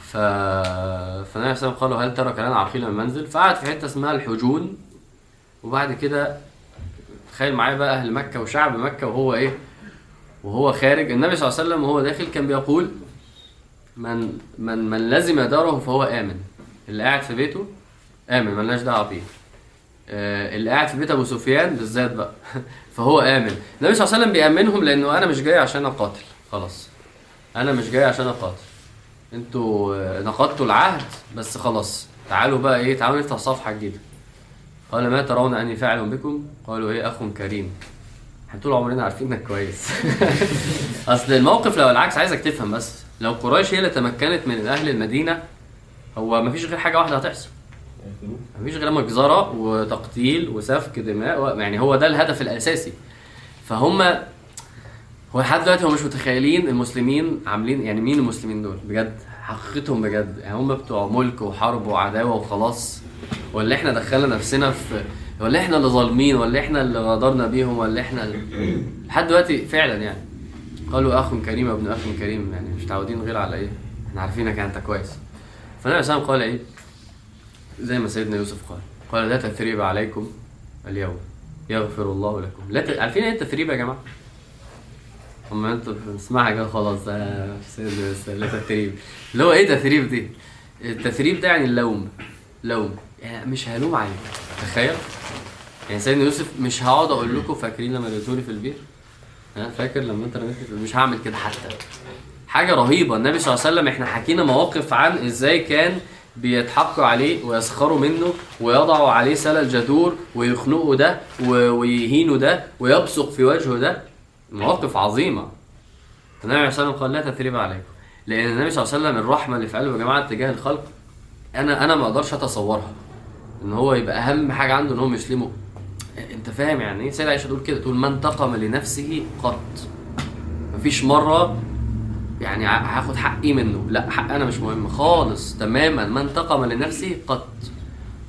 ف فالنبي صلى وسلم قالوا هل ترك لنا عقيلا من منزل؟ فقعد في حتة اسمها الحجون. وبعد كده تخيل معايا بقى أهل مكة وشعب مكة وهو إيه؟ وهو خارج. النبي صلى الله عليه وسلم وهو داخل كان بيقول من من من لزم داره فهو آمن. اللي قاعد في بيته آمن ملناش دعوة بيه. آه، اللي قاعد في بيت أبو سفيان بالذات بقى. [LAUGHS] فهو آمن. النبي صلى الله عليه وسلم بيأمنهم لأنه أنا مش جاي عشان أقاتل. خلاص. أنا مش جاي عشان أقاتل. أنتوا آه، نقضتوا العهد بس خلاص. تعالوا بقى إيه تعالوا نفتح صفحة جديدة. قال ما ترون أني فاعل بكم؟ قالوا إيه أخ كريم. إحنا طول عمرنا عارفين إنك كويس. [LAUGHS] أصل الموقف لو العكس عايزك تفهم بس. لو قريش هي اللي تمكنت من أهل المدينة هو مفيش غير حاجة واحدة هتحصل. مفيش غير مجزره وتقتيل وسفك دماء. يعني هو ده الهدف الأساسي. فهم هو لحد دلوقتي هم مش متخيلين المسلمين عاملين يعني مين المسلمين دول. بجد حقيقتهم بجد. يعني هم بتوع ملك وحرب وعداوة وخلاص. ولا إحنا دخلنا نفسنا في ولا إحنا اللي ظالمين ولا إحنا اللي غدرنا بيهم ولا إحنا اللي... لحد دلوقتي فعلا يعني. قالوا أخ كريم ابن أخ كريم يعني مش متعودين غير على إيه؟ إحنا عارفينك أنت كويس. فالنبي صلى الله عليه وسلم قال إيه؟ زي ما سيدنا يوسف قال. قال لا تثريب عليكم اليوم. يغفر الله لكم. لا ت... عارفين إيه التثريب يا جماعة؟ أما أنتوا بتسمعها كده خلاص سيدنا يوسف لا تثريب. اللي هو إيه تثريب دي؟ التثريب ده يعني اللوم. لوم. يعني مش هلوم عليك تخيل. يعني سيدنا يوسف مش هقعد أقول لكم فاكرين لما رميتوني في البير ها فاكر لما أنت رميتني في مش هعمل كده حتى. حاجة رهيبة. النبي صلى الله عليه وسلم إحنا حكينا مواقف عن إزاي كان بيضحكوا عليه ويسخروا منه ويضعوا عليه سلة الجدور ويخنقوا ده ويهينوا ده ويبصق في وجهه ده. مواقف عظيمة. النبي عليه والسلام قال لا تثريب عليكم. لأن النبي صلى الله عليه وسلم الرحمة اللي في قلبه يا جماعة تجاه الخلق أنا أنا ما أقدرش أتصورها. إن هو يبقى أهم حاجة عنده إن هم يسلموا أنت فاهم يعني إيه سيدة عائشة تقول كده؟ تقول ما انتقم لنفسه قط. مفيش مرة يعني هاخد حقي منه. لا حق أنا مش مهم خالص تماما. ما انتقم لنفسه قط.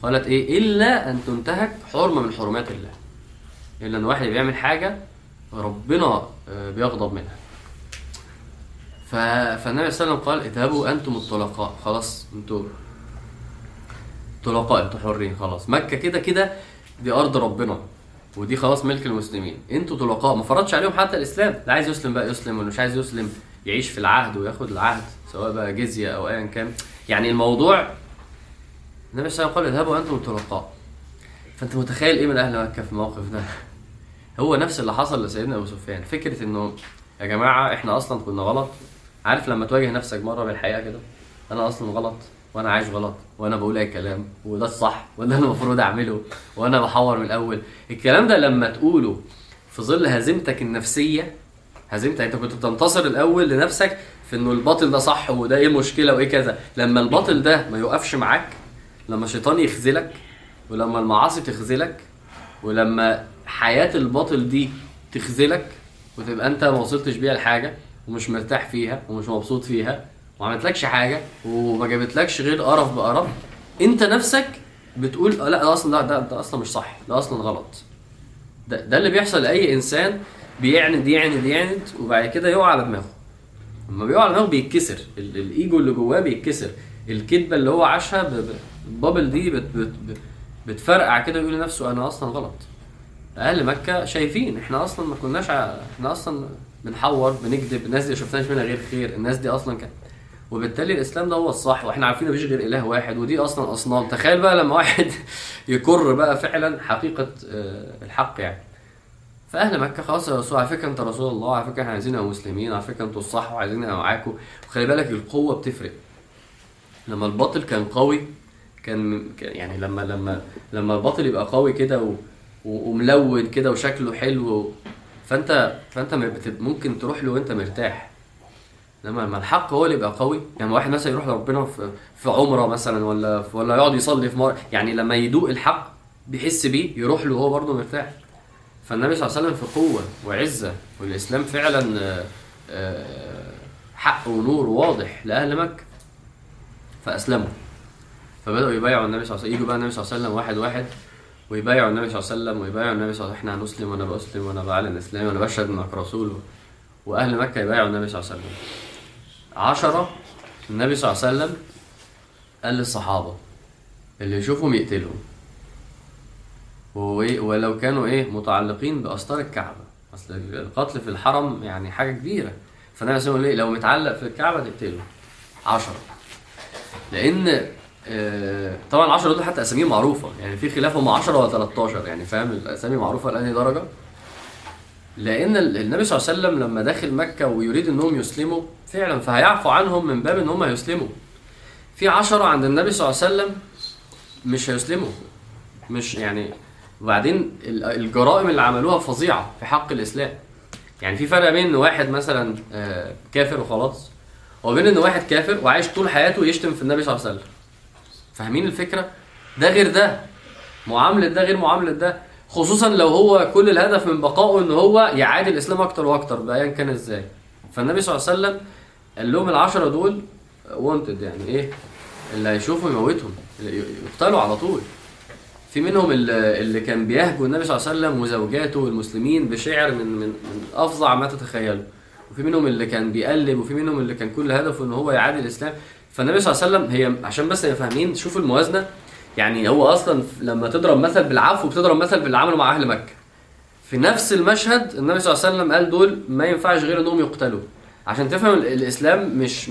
قالت إيه؟ إلا أن تنتهك حرمة من حرمات الله. إلا أن واحد بيعمل حاجة ربنا آه، بيغضب منها. فالنبي صلى الله عليه وسلم قال اذهبوا أنتم الطلقاء. خلاص أنتوا طلقاء أنتوا حرين خلاص. مكة كده كده دي أرض ربنا ودي خلاص ملك المسلمين. أنتوا طلقاء. ما فرضش عليهم حتى الإسلام. اللي عايز يسلم بقى يسلم واللي مش عايز يسلم. يعيش في العهد وياخد العهد سواء بقى جزية أو ايا كان. يعني الموضوع النبي صلى الله عليه وسلم قال اذهبوا أنتم الطلقاء فأنت متخيل إيه من أهل مكة في الموقف ده؟ هو نفس اللي حصل لسيدنا أبو سفيان. فكرة إنه يا جماعة إحنا أصلا كنا غلط. عارف لما تواجه نفسك مرة بالحقيقة كده؟ أنا أصلا غلط وأنا عايش غلط وأنا بقول أي كلام وده الصح وده اللي المفروض أعمله وأنا بحور من الأول. الكلام ده لما تقوله في ظل هزيمتك النفسية هزيمتك انت كنت بتنتصر الأول لنفسك في إنه الباطل ده صح وده إيه المشكلة وإيه كذا. لما الباطل ده ما يوقفش معاك لما الشيطان يخذلك ولما المعاصي تخذلك ولما حياة الباطل دي تخذلك وتبقى انت ما وصلتش بيها لحاجة ومش مرتاح فيها ومش مبسوط فيها وما عملتلكش حاجة وما جابتلكش غير قرف بقرف انت نفسك بتقول لا ده أصلا لا ده, ده أصلا مش صح ده أصلا غلط. ده, ده اللي بيحصل لأي إنسان بيعند يعند يعند وبعد كده يقع على دماغه. لما بيقع على دماغه بيتكسر. ال- الإيجو اللي جواه بيتكسر. الكذبة اللي هو عاشها البابل دي بت بت بت بتفرقع كده يقول لنفسه أنا أصلا غلط. أهل مكة شايفين إحنا أصلا ما كناش ع... إحنا أصلا بنحور بنكذب الناس دي شفناش منها غير خير. الناس دي أصلا كانت وبالتالي الإسلام ده هو الصح وإحنا عارفين مفيش غير إله واحد ودي أصلا أصنام. تخيل بقى لما واحد [LAUGHS] يكر بقى فعلا حقيقة آه، الحق يعني. فأهل مكة خلاص يا رسول على فكرة أنت رسول الله على فكرة إحنا عايزين مسلمين على فكرة أنتوا الصح وعايزين نبقى معاكم. وخلي بالك القوة بتفرق. لما الباطل كان قوي كان يعني لما لما لما الباطل يبقى قوي كده و- وملون كده وشكله حلو فأنت فأنت ممكن تروح له وأنت مرتاح. لما لما الحق هو اللي يبقى قوي يعني واحد مثلا يروح لربنا في في عمرة مثلا ولا ولا يقعد يصلي في مره يعني لما يدوق الحق بيحس بيه يروح له وهو برضه مرتاح. فالنبي صلى الله عليه وسلم في قوة وعزة والإسلام فعلا آه، آه، حق ونور واضح لأهل مكة فأسلموا. فبدأوا يبايعوا النبي صلى الله عليه وسلم يجوا بقى النبي صلى الله عليه وسلم واحد واحد ويبايعوا النبي صلى الله عليه وسلم ويبايعوا النبي صلى الله عليه وسلم إحنا هنسلم وأنا بسلم وأنا بعلن إسلامي وأنا بشهد إنك رسول. وأهل مكة يبايعوا النبي صلى الله عليه وسلم. عشرة النبي صلى الله عليه وسلم قال للصحابة اللي يشوفهم يقتلهم. ولو كانوا إيه متعلقين باستار الكعبة. أصل القتل في الحرم يعني حاجة كبيرة. فالنبي صلى الله عليه وسلم لو متعلق في الكعبة تقتله عشرة. لأن آه، طبعا العشرة دول حتى أساميهم معروفة. يعني في خلاف هم 10 ولا 13 يعني فاهم؟ الأسامي معروفة لأنهي درجة؟ لأن ال- النبي صلى الله عليه وسلم لما داخل مكة ويريد إنهم يسلموا فعلا فهيعفو عنهم من باب إن هم هيسلموا في عشرة عند النبي صلى الله عليه وسلم مش هيسلموا. مش يعني وبعدين ال- الجرائم اللي عملوها فظيعة في حق الإسلام. يعني في فرق بين إن واحد مثلا آه، كافر وخلاص وبين إن واحد كافر وعايش طول حياته يشتم في النبي صلى الله عليه وسلم. فاهمين الفكرة؟ ده غير ده. معاملة ده غير معاملة ده. خصوصا لو هو كل الهدف من بقائه إن هو يعادي الإسلام أكتر وأكتر بايا كان إزاي. فالنبي صلى الله عليه وسلم قال لهم العشرة دول وونتد يعني إيه؟ اللي هيشوفوا يموتهم يقتلوا على طول. في منهم اللي كان بيهجو النبي صلى الله عليه وسلم وزوجاته والمسلمين بشعر من من من أفظع ما تتخيلوا وفي منهم اللي كان بيقلب وفي منهم اللي كان كل هدفه إن هو يعادي الإسلام. فالنبي صلى الله عليه وسلم هي عشان بس نبقى فاهمين شوفوا الموازنة. يعني هو أصلا لما تضرب مثل بالعفو بتضرب مثل باللي عمله مع أهل مكة. في نفس المشهد النبي صلى الله عليه وسلم قال دول ما ينفعش غير إنهم يقتلوا. عشان تفهم ال- الإسلام مش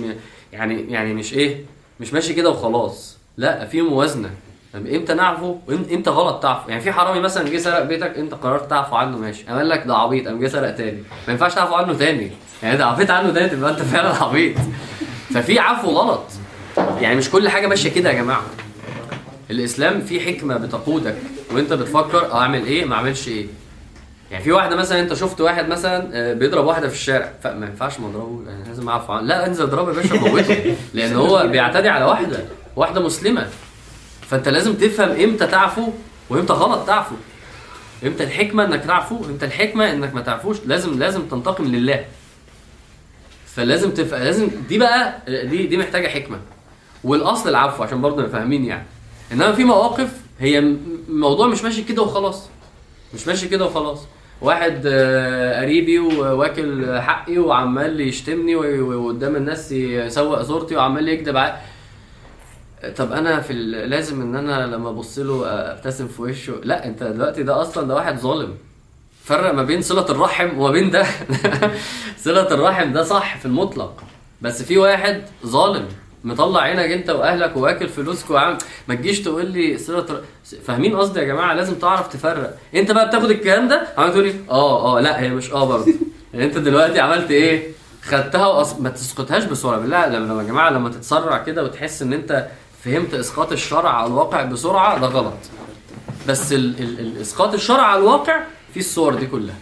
يعني يعني مش إيه مش ماشي كده وخلاص. لا في موازنة. طب إمتى نعفو؟ وامتى غلط تعفو؟ يعني في حرامي مثلا جه سرق بيتك أنت قررت تعفو عنه ماشي. قال لك ده عبيط قام جه سرق تاني. ما ينفعش تعفو عنه تاني. يعني ده عفيت عنه تاني تبقى أنت فعلا عبيط. ففي عفو غلط. يعني مش كل حاجة ماشية كده يا جماعة. الإسلام فيه حكمة بتقودك وأنت بتفكر أعمل إيه ما أعملش إيه. يعني في واحدة مثلا أنت شفت واحد مثلا آه، بيضرب واحدة في الشارع. فما ينفعش ما اضربه يعني لازم أعفو عنه. لا انزل اضربه يا باشا موته. [LAUGHS] لأن هو بيعتدي على واحدة. واحدة مسلمة. فانت لازم تفهم إمتى تعفو وامتى غلط تعفو. إمتى الحكمة انك تعفو إمتى الحكمة انك ما تعفوش لازم لازم تنتقم لله. فلازم تبقى لازم دي بقى دي دي محتاجة حكمة. والأصل العفو عشان برضه فاهمين يعني. إنما في مواقف هي الموضوع مش ماشي كده وخلاص. مش ماشي كده وخلاص. واحد آه، قريبي وواكل حقي وعمال يشتمني وقدام الناس يسوق صورتي وعمال يكذب علي. طب أنا في لازم إن أنا لما أبص له أبتسم في وشه. لا أنت دلوقتي ده أصلا ده واحد ظالم. فرق ما بين صلة الرحم وما بين ده. [LAUGHS] صلة الرحم ده صح في المطلق بس في واحد ظالم. مطلع عينك أنت وأهلك واكل فلوسك وعامل ما تجيش تقول لي صلة ر... فاهمين قصدي يا جماعة؟ لازم تعرف تفرق. أنت بقى بتاخد الكلام ده؟ عمال تقول لي آه آه. لا هي مش آه برضه. يعني أنت دلوقتي عملت إيه؟ خدتها وأص... ما تسقطهاش بسرعة. بالله لما يا جماعة لما تتسرع كده وتحس إن أنت فهمت إسقاط الشرع على الواقع بسرعة؟ ده غلط. بس ال... ال... ال... إسقاط الشرع على الواقع في الصور دي كلها.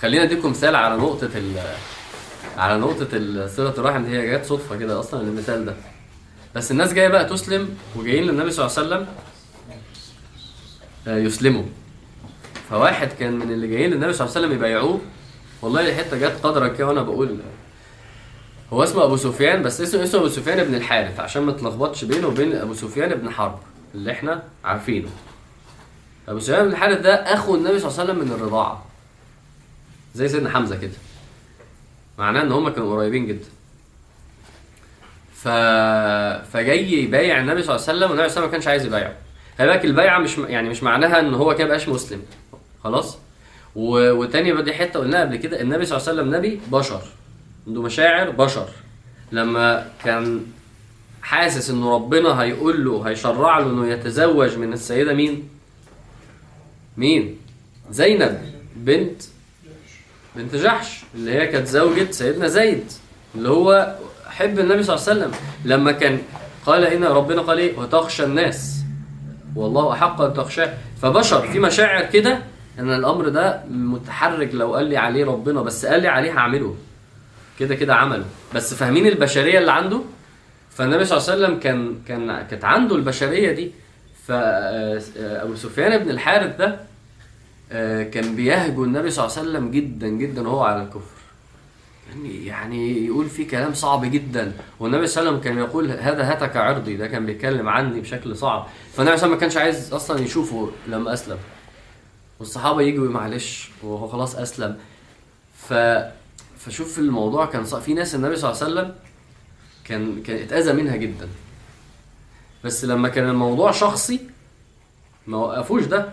خلينا أديكم مثال على نقطة ال... على نقطة صلة الرحم هي جت صدفة كده أصلا المثال ده. بس الناس جاية بقى تسلم وجايين للنبي صلى الله عليه وسلم آه، يسلموا. فواحد كان من اللي جايين للنبي صلى الله عليه وسلم يبايعوه. والله الحتة جت قدرا كده وأنا بقول هو اسمه أبو سفيان بس اسمه اسمه أبو سفيان بن الحارث عشان ما تلخبطش بينه وبين أبو سفيان بن حرب اللي إحنا عارفينه. أبو سفيان بن الحارث ده أخو النبي صلى الله عليه وسلم من الرضاعة. زي سيدنا حمزة كده. معناه إن هم كانوا قريبين جدا. ف... فجاي يبايع النبي صلى الله عليه وسلم والنبي صلى الله عليه وسلم ما كانش عايز يبايعه. خلي بالك البيعة مش يعني مش معناها إن هو كده بقاش مسلم. خلاص؟ و... وتاني دي حتة قلناها قبل كده النبي صلى الله عليه وسلم نبي بشر. عنده مشاعر بشر. لما كان حاسس ان ربنا هيقول له هيشرع له إنه يتزوج من السيدة مين؟ مين؟ زينب بنت بنت جحش اللي هي كانت زوجة سيدنا زيد اللي هو حب النبي صلى الله عليه وسلم. لما كان قال إن ربنا قال إيه؟ وتخشى الناس. والله أحق أن تخشاه. فبشر في مشاعر كده إن الأمر ده متحرك لو قال لي عليه ربنا بس قال لي عليه هعمله. كده كده عمله. بس فاهمين البشرية اللي عنده؟ فالنبي صلى الله عليه وسلم كان كان كانت عنده البشرية دي. فأبو سفيان بن الحارث ده آه، كان بيهجو النبي صلى الله عليه وسلم جدا جدا وهو على الكفر. يعني يعني يقول فيه كلام صعب جدا. والنبي صلى الله عليه وسلم كان يقول هذا هتك عرضي. ده كان بيتكلم عني بشكل صعب. فالنبي صلى الله عليه وسلم ما كانش عايز أصلا يشوفه لما أسلم. والصحابة يجوا معلش وهو خلاص أسلم. ف فشوف الموضوع كان صعب في ناس النبي صلى الله عليه وسلم كان كان اتأذى منها جدا. بس لما كان الموضوع شخصي ما وقفوش ده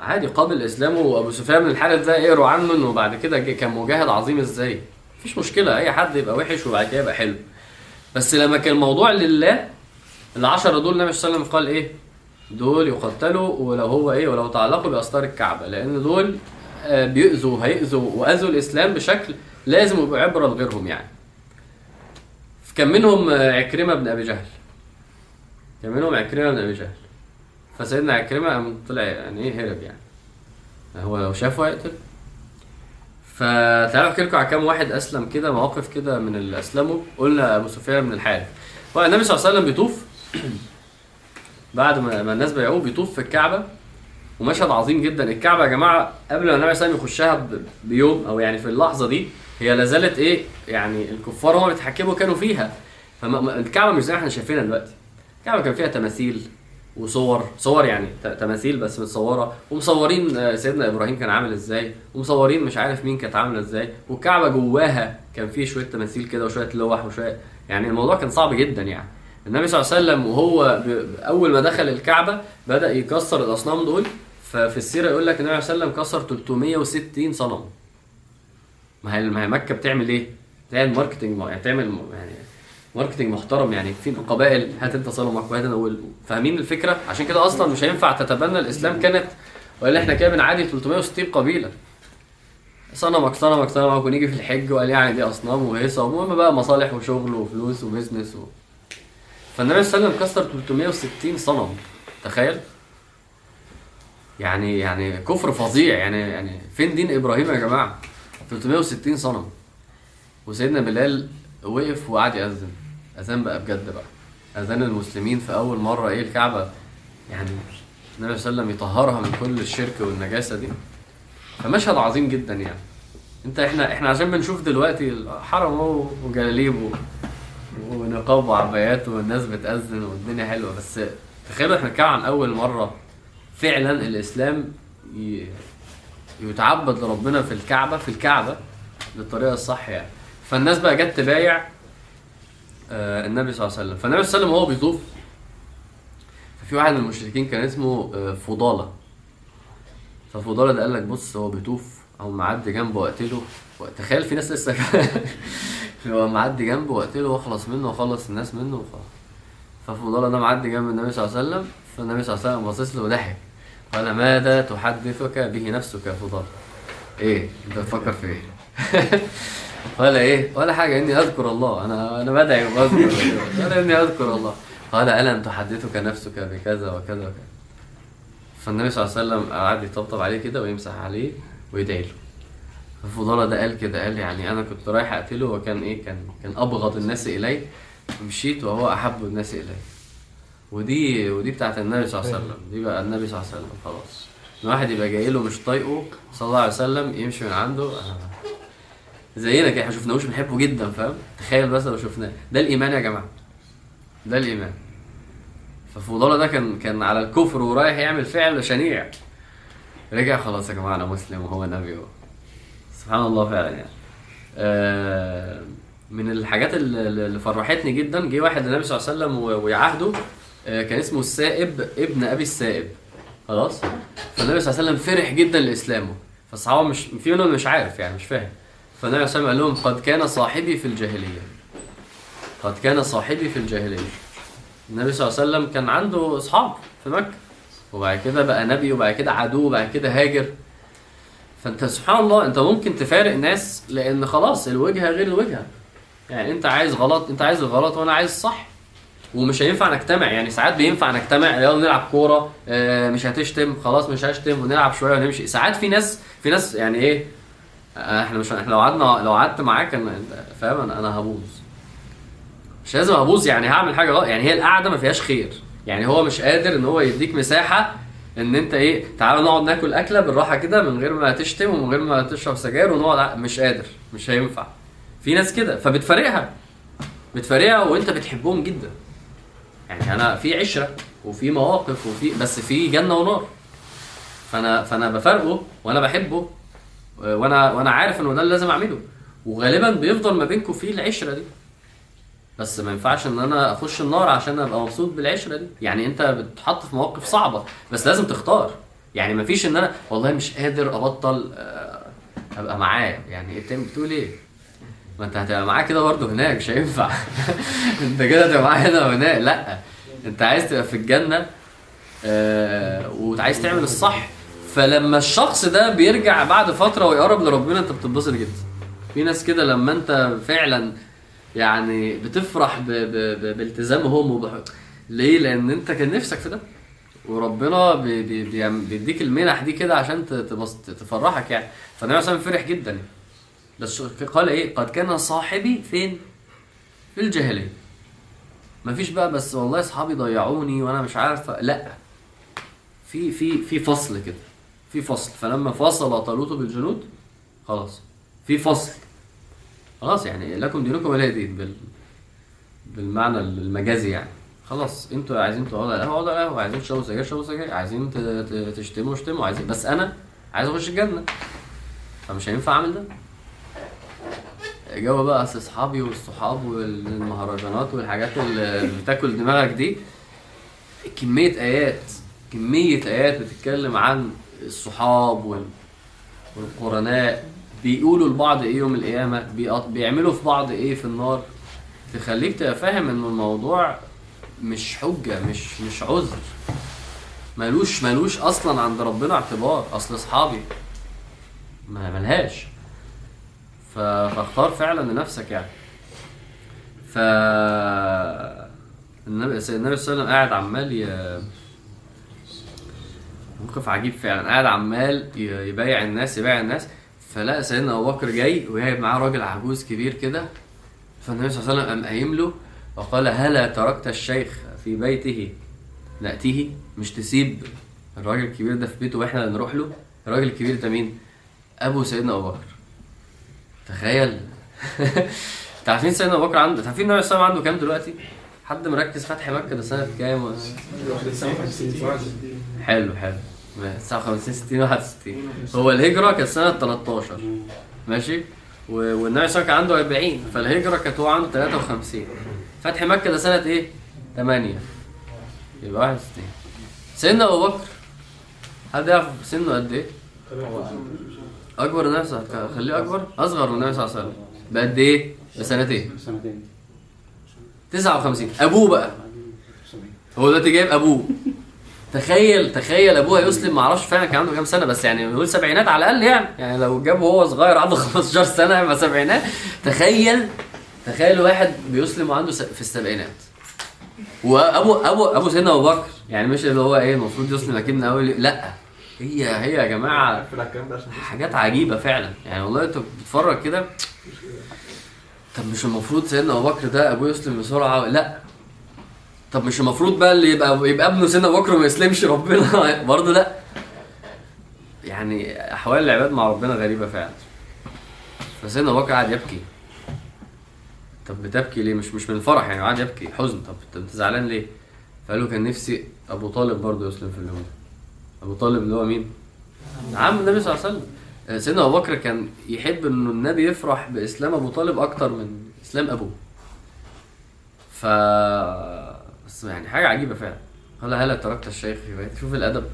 عادي قابل اسلامه وأبو سفيان الحارث ده اقروا عنه إنه بعد كده كان مجاهد عظيم إزاي؟ مفيش مشكلة أي حد يبقى وحش وبعد كده يبقى حلو. بس لما كان الموضوع لله العشرة دول النبي صلى الله عليه وسلم قال إيه؟ دول يقتلوا ولو هو إيه ولو تعلقوا باستار الكعبة لأن دول آه، بيؤذوا هيؤذوا وأذوا الإسلام بشكل لازم يبقوا عبرة لغيرهم يعني. كان منهم عكرمة بن أبي جهل. كان منهم عكرمة بن أبي جهل. فسيدنا عكرمة قام طلع يعني إيه هرب يعني. هو لو شافه هيقتل فتعالوا أحكي لكم على كام واحد أسلم كده مواقف كده من اللي أسلموا. قلنا أبو سفيان بن الحارث. هو النبي صلى الله عليه وسلم بيطوف. [CLEARS THROAT] بعد ما الناس بيعوه بيطوف في الكعبة. ومشهد عظيم جدا. الكعبة يا جماعة قبل ما النبي صلى الله عليه وسلم يخشها بيوم أو يعني في اللحظة دي هي لا زالت إيه يعني الكفار هم بيتحكموا كانوا فيها. فالكعبه مش زي ما إحنا شايفينها دلوقتي. الكعبة كان فيها تماثيل وصور صور يعني تماثيل بس متصورة. ومصورين آه، سيدنا إبراهيم كان عامل إزاي؟ ومصورين مش عارف مين كانت عاملة إزاي. والكعبة جواها كان فيه شوية تماثيل كده وشوية لوح وشوية. يعني الموضوع كان صعب جدا يعني. النبي صلى الله عليه وسلم وهو. أول ما دخل الكعبة بدأ يكسر الأصنام دول. ففي السيرة يقول لك النبي صلى الله عليه وسلم كسر 360 صنم. ما هي ما هي مكة بتعمل إيه؟ بتعمل marketing يعني تعمل يعني marketing محترم يعني في قبائل. هات أنت صنمك وهات أنا فاهمين الفكرة؟ عشان كده أصلا مش هينفع تتبنى الإسلام كانت ولا إحنا كده بنعادي 360 قبيلة. صنمك صنمك صنمك ونيجي في الحج وقال يعني دي أصنام وهيصة ومهم بقى مصالح وشغل وفلوس و business و... فالنبي صلى الله عليه وسلم كسر 360 صنم. تخيل. يعني يعني كفر فظيع. يعني يعني فين دين إبراهيم يا جماعة؟ 360 صنم. وسيدنا بلال وقف وقعد يأذن. أذان بقى بجد بقى. أذان المسلمين في أول مرة إيه الكعبة؟ يعني النبي صلى الله عليه وسلم يطهرها من كل الشرك والنجاسة دي. فمشهد عظيم جدا يعني. أنت إحنا إحنا عشان بنشوف دلوقتي الحرم وجلاليب ونقاب وعبايات والناس بتأذن والدنيا حلوة. بس تخيلوا إحنا بنتكلم عن أول مرة فعلا الإسلام ي- يتعبد لربنا في الكعبة في الكعبة بالطريقة الصح يعني. فالناس بقى جت تبايع آه، النبي صلى الله عليه وسلم. فالنبي صلى الله عليه وسلم وهو بيطوف ففي واحد من المشركين كان اسمه آه، فضالة. ففضالة ده قال لك بص هو بيطوف أو معدي جنبه واقتله تخيل في ناس لسه [LAUGHS] هو معدي جنبه واقتله واخلص منه واخلص الناس منه وخلاص. ففضالة ده معدي جنب النبي صلى الله عليه وسلم فالنبي صلى الله عليه وسلم باصص له وضحك. قال ماذا تحدثك به نفسك يا فضالة إيه أنت بتفكر في إيه؟ [LAUGHS] قال إيه؟ ولا حاجة إني أذكر الله. أنا أنا بدعي واذكر قال إني أذكر الله. قال ألم تحدثك نفسك بكذا وكذا وكذا. فالنبي صلى الله عليه وسلم قعد يطبطب عليه كده ويمسح عليه ويدعي له. ففضالة ده قال كده قال يعني أنا كنت رايح أقتله وكان إيه؟ كان كان أبغض الناس إلي. مشيت وهو أحب الناس إلي. ودي ودي بتاعت النبي صلى الله عليه وسلم. دي بقى النبي صلى الله عليه وسلم خلاص. إن واحد يبقى جاي له مش طايقه صلى الله عليه وسلم يمشي من عنده آه. زينا كده إحنا شفناهوش بنحبه جدا فاهم؟ تخيل بس لو شفناه. ده الإيمان يا جماعة. ده الإيمان. ففضاله ده كان كان على الكفر ورايح يعمل فعل شنيع. رجع خلاص يا جماعة أنا مسلم وهو نبي هو. سبحان الله فعلا يعني. آه، من الحاجات اللي فرحتني جدا جه واحد للنبي صلى الله عليه وسلم ويعاهده كان اسمه السائب ابن أبي السائب. خلاص؟ فالنبي صلى الله عليه وسلم فرح جدا لإسلامه. فالصحابه مش في منهم مش عارف يعني مش فاهم. فالنبي صلى الله عليه وسلم قال لهم قد كان صاحبي في الجاهلية. قد كان صاحبي في الجاهلية. النبي صلى الله عليه وسلم كان عنده أصحاب في مكة. وبعد كده بقى نبي وبعد كده عدو وبعد كده هاجر. فأنت سبحان الله أنت ممكن تفارق ناس لأن خلاص الوجهة غير الوجهة. يعني أنت عايز غلط أنت عايز الغلط وأنا عايز الصح. ومش هينفع نجتمع يعني ساعات بينفع نجتمع يلا نلعب كورة آه، مش هتشتم خلاص مش هشتم ونلعب شوية ونمشي. ساعات في ناس في ناس يعني إيه آه، إحنا مش إحنا لو قعدنا لو قعدت معاك أنا فاهم؟ أنا أنا هبوظ. مش لازم أبوظ يعني هعمل حاجة غلط. يعني هي القعدة ما فيهاش خير. يعني هو مش قادر إن هو يديك مساحة إن أنت إيه تعالى نقعد ناكل أكلة بالراحة كده من غير ما تشتم ومن غير ما تشرب سجاير ونقعد مش قادر مش هينفع. في ناس كده فبتفارقها. بتفارقها وأنت بتحبهم جدا. يعني أنا في عشرة وفي مواقف وفي بس في جنة ونار. فأنا فأنا بفارقه وأنا بحبه وأنا وأنا عارف إنه ده اللي لازم أعمله. وغالبا بيفضل ما بينكم في العشرة دي. بس ما ينفعش إن أنا أخش النار عشان أبقى مبسوط بالعشرة دي. يعني أنت بتتحط في مواقف صعبة بس لازم تختار. يعني ما فيش إن أنا والله مش قادر أبطل آه، أبقى معاه. يعني انت بتقول إيه؟ ما انت هتبقى معاه كده برضه هناك مش هينفع. [LAUGHS] انت كده هتبقى معاه هنا وهناك. لا انت عايز تبقى في الجنة آه وعايز تعمل الصح. فلما الشخص ده بيرجع بعد فترة ويقرب لربنا انت بتتبسط جدا. في ناس كده لما انت فعلا يعني بتفرح ب... ب... ب... بالتزامهم وبح... ليه؟ لأن انت كان نفسك في ده. وربنا بي... بي... بيديك المنح دي كده عشان تبص... تفرحك يعني. فالنبي عليه الصلاه فرح جدا. بس قال إيه؟ قد كان صاحبي فين؟ في الجاهلية. مفيش بقى بس والله أصحابي ضيعوني وأنا مش عارف لا. في في في فصل كده. في فصل. فلما فصل طالوت بالجنود خلاص. في فصل. خلاص يعني لكم دينكم ولا دين بال بالمعنى المجازي يعني. خلاص أنتوا عايزين تقعدوا على القهوة اقعدوا على القهوة. عايزين تشربوا سجاير شربوا سجاير. عايزين تشتموا اشتموا. عايزين بس أنا عايز أخش الجنة. فمش هينفع أعمل ده. جو بقى اصل اصحابي والصحاب والمهرجانات والحاجات اللي بتاكل دماغك دي كمية آيات كمية آيات بتتكلم عن الصحاب وال والقرناء. بيقولوا لبعض إيه يوم القيامة؟ بيعملوا في بعض إيه في النار؟ تخليك تبقى فاهم ان الموضوع مش حجة مش مش عذر. ملوش ملوش أصلا عند ربنا اعتبار. أصل اصحابي ما ملهاش. فاختار فعلا لنفسك يعني. ف النبي صلى الله عليه وسلم قاعد عمال ي... موقف عجيب فعلا. قاعد عمال يبايع الناس يبايع الناس. فلقى سيدنا أبو بكر جاي وجايب معاه راجل عجوز كبير كده. فالنبي صلى الله عليه وسلم قام قايم له وقال هلا تركت الشيخ في بيته. نأتيه. مش تسيب الراجل الكبير ده في بيته وإحنا اللي نروح له. الراجل الكبير ده مين؟ أبو سيدنا أبو بكر. تخيل. [LAUGHS] انت عارفين سيدنا أبو بكر عنده عارفين النبي صلى عنده كام دلوقتي؟ حد مركز فتح مكة ده سنة كام؟ حلو حلو. 59 60 61 هو الهجرة كانت سنة 13 ماشي؟ والنبي صلى كان عنده 40 فالهجرة كانت هو عنده 53 فتح مكة ده سنة إيه؟ 8 يبقى 61 سيدنا أبو بكر حد يعرف سنه قد إيه؟ عليه وسلم خليه أكبر؟ أصغر من عليه وسلم. بقد إيه؟ بسنتين. سنتين 59 أبوه بقى. هو دلوقتي جايب أبوه. تخيل تخيل أبوه هيسلم. معرفش فعلا كان عنده كام سنة بس يعني نقول سبعينات على الأقل يعني. يعني لو جابه وهو صغير عنده [LAUGHS] 15 سنة يبقى سبعينات. تخيل تخيل واحد بيسلم وعنده في السبعينات. وابو ابو أبو سيدنا أبو بكر. يعني مش اللي هو إيه المفروض يسلم أكيد من اول لأ. هي هي يا جماعة حاجات عجيبة فعلا. يعني والله انت بتتفرج كده طب مش المفروض سيدنا أبو بكر ده أبوه يسلم بسرعة؟ لا. طب مش المفروض بقى اللي يبقى يبقى ابنه سيدنا أبو بكر وما يسلمش ربنا؟ [LAUGHS] برضه لا. يعني أحوال العباد مع ربنا غريبة فعلا. فسيدنا أبو بكر قعد يبكي. طب بتبكي ليه؟ مش مش من الفرح يعني قعد يبكي. حزن. طب انت- انت زعلان ليه؟ فقال له كان نفسي أبو طالب برضه يسلم في اليوم ده. أبو طالب اللي هو مين؟ عم النبي صلى الله عليه وسلم. آه، سيدنا أبو بكر كان يحب إنه النبي يفرح بإسلام أبو طالب أكتر من إسلام أبوه. ف بس يعني حاجة عجيبة فعلا. قال هلا تركت الشيخ في بيتي شوف الأدب.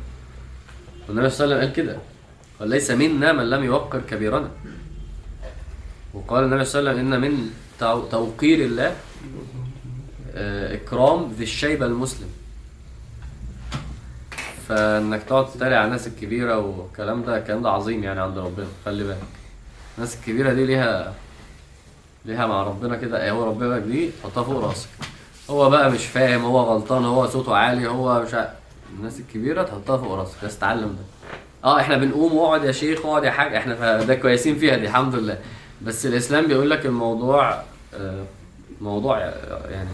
والنبي صلى الله عليه وسلم قال كده. قال ليس منا من لم يوقر كبيرنا وقال النبي صلى الله عليه وسلم إن من تو- توقير الله آه، إكرام ذي الشيبة المسلم. فإنك تقعد تتريق على الناس الكبيرة والكلام ده الكلام ده عظيم يعني عند ربنا خلي بالك. الناس الكبيرة دي ليها ليها مع ربنا كده إيه هو ربنا دي؟ حطها فوق رأسك. هو بقى مش فاهم هو غلطان هو صوته عالي هو مش عارف الناس الكبيرة تحطها فوق رأسك بس تعلم ده. آه إحنا بنقوم واقعد يا شيخ واقعد يا حاج إحنا ده كويسين فيها دي الحمد لله. بس الإسلام بيقول لك الموضوع آه، موضوع آه، يعني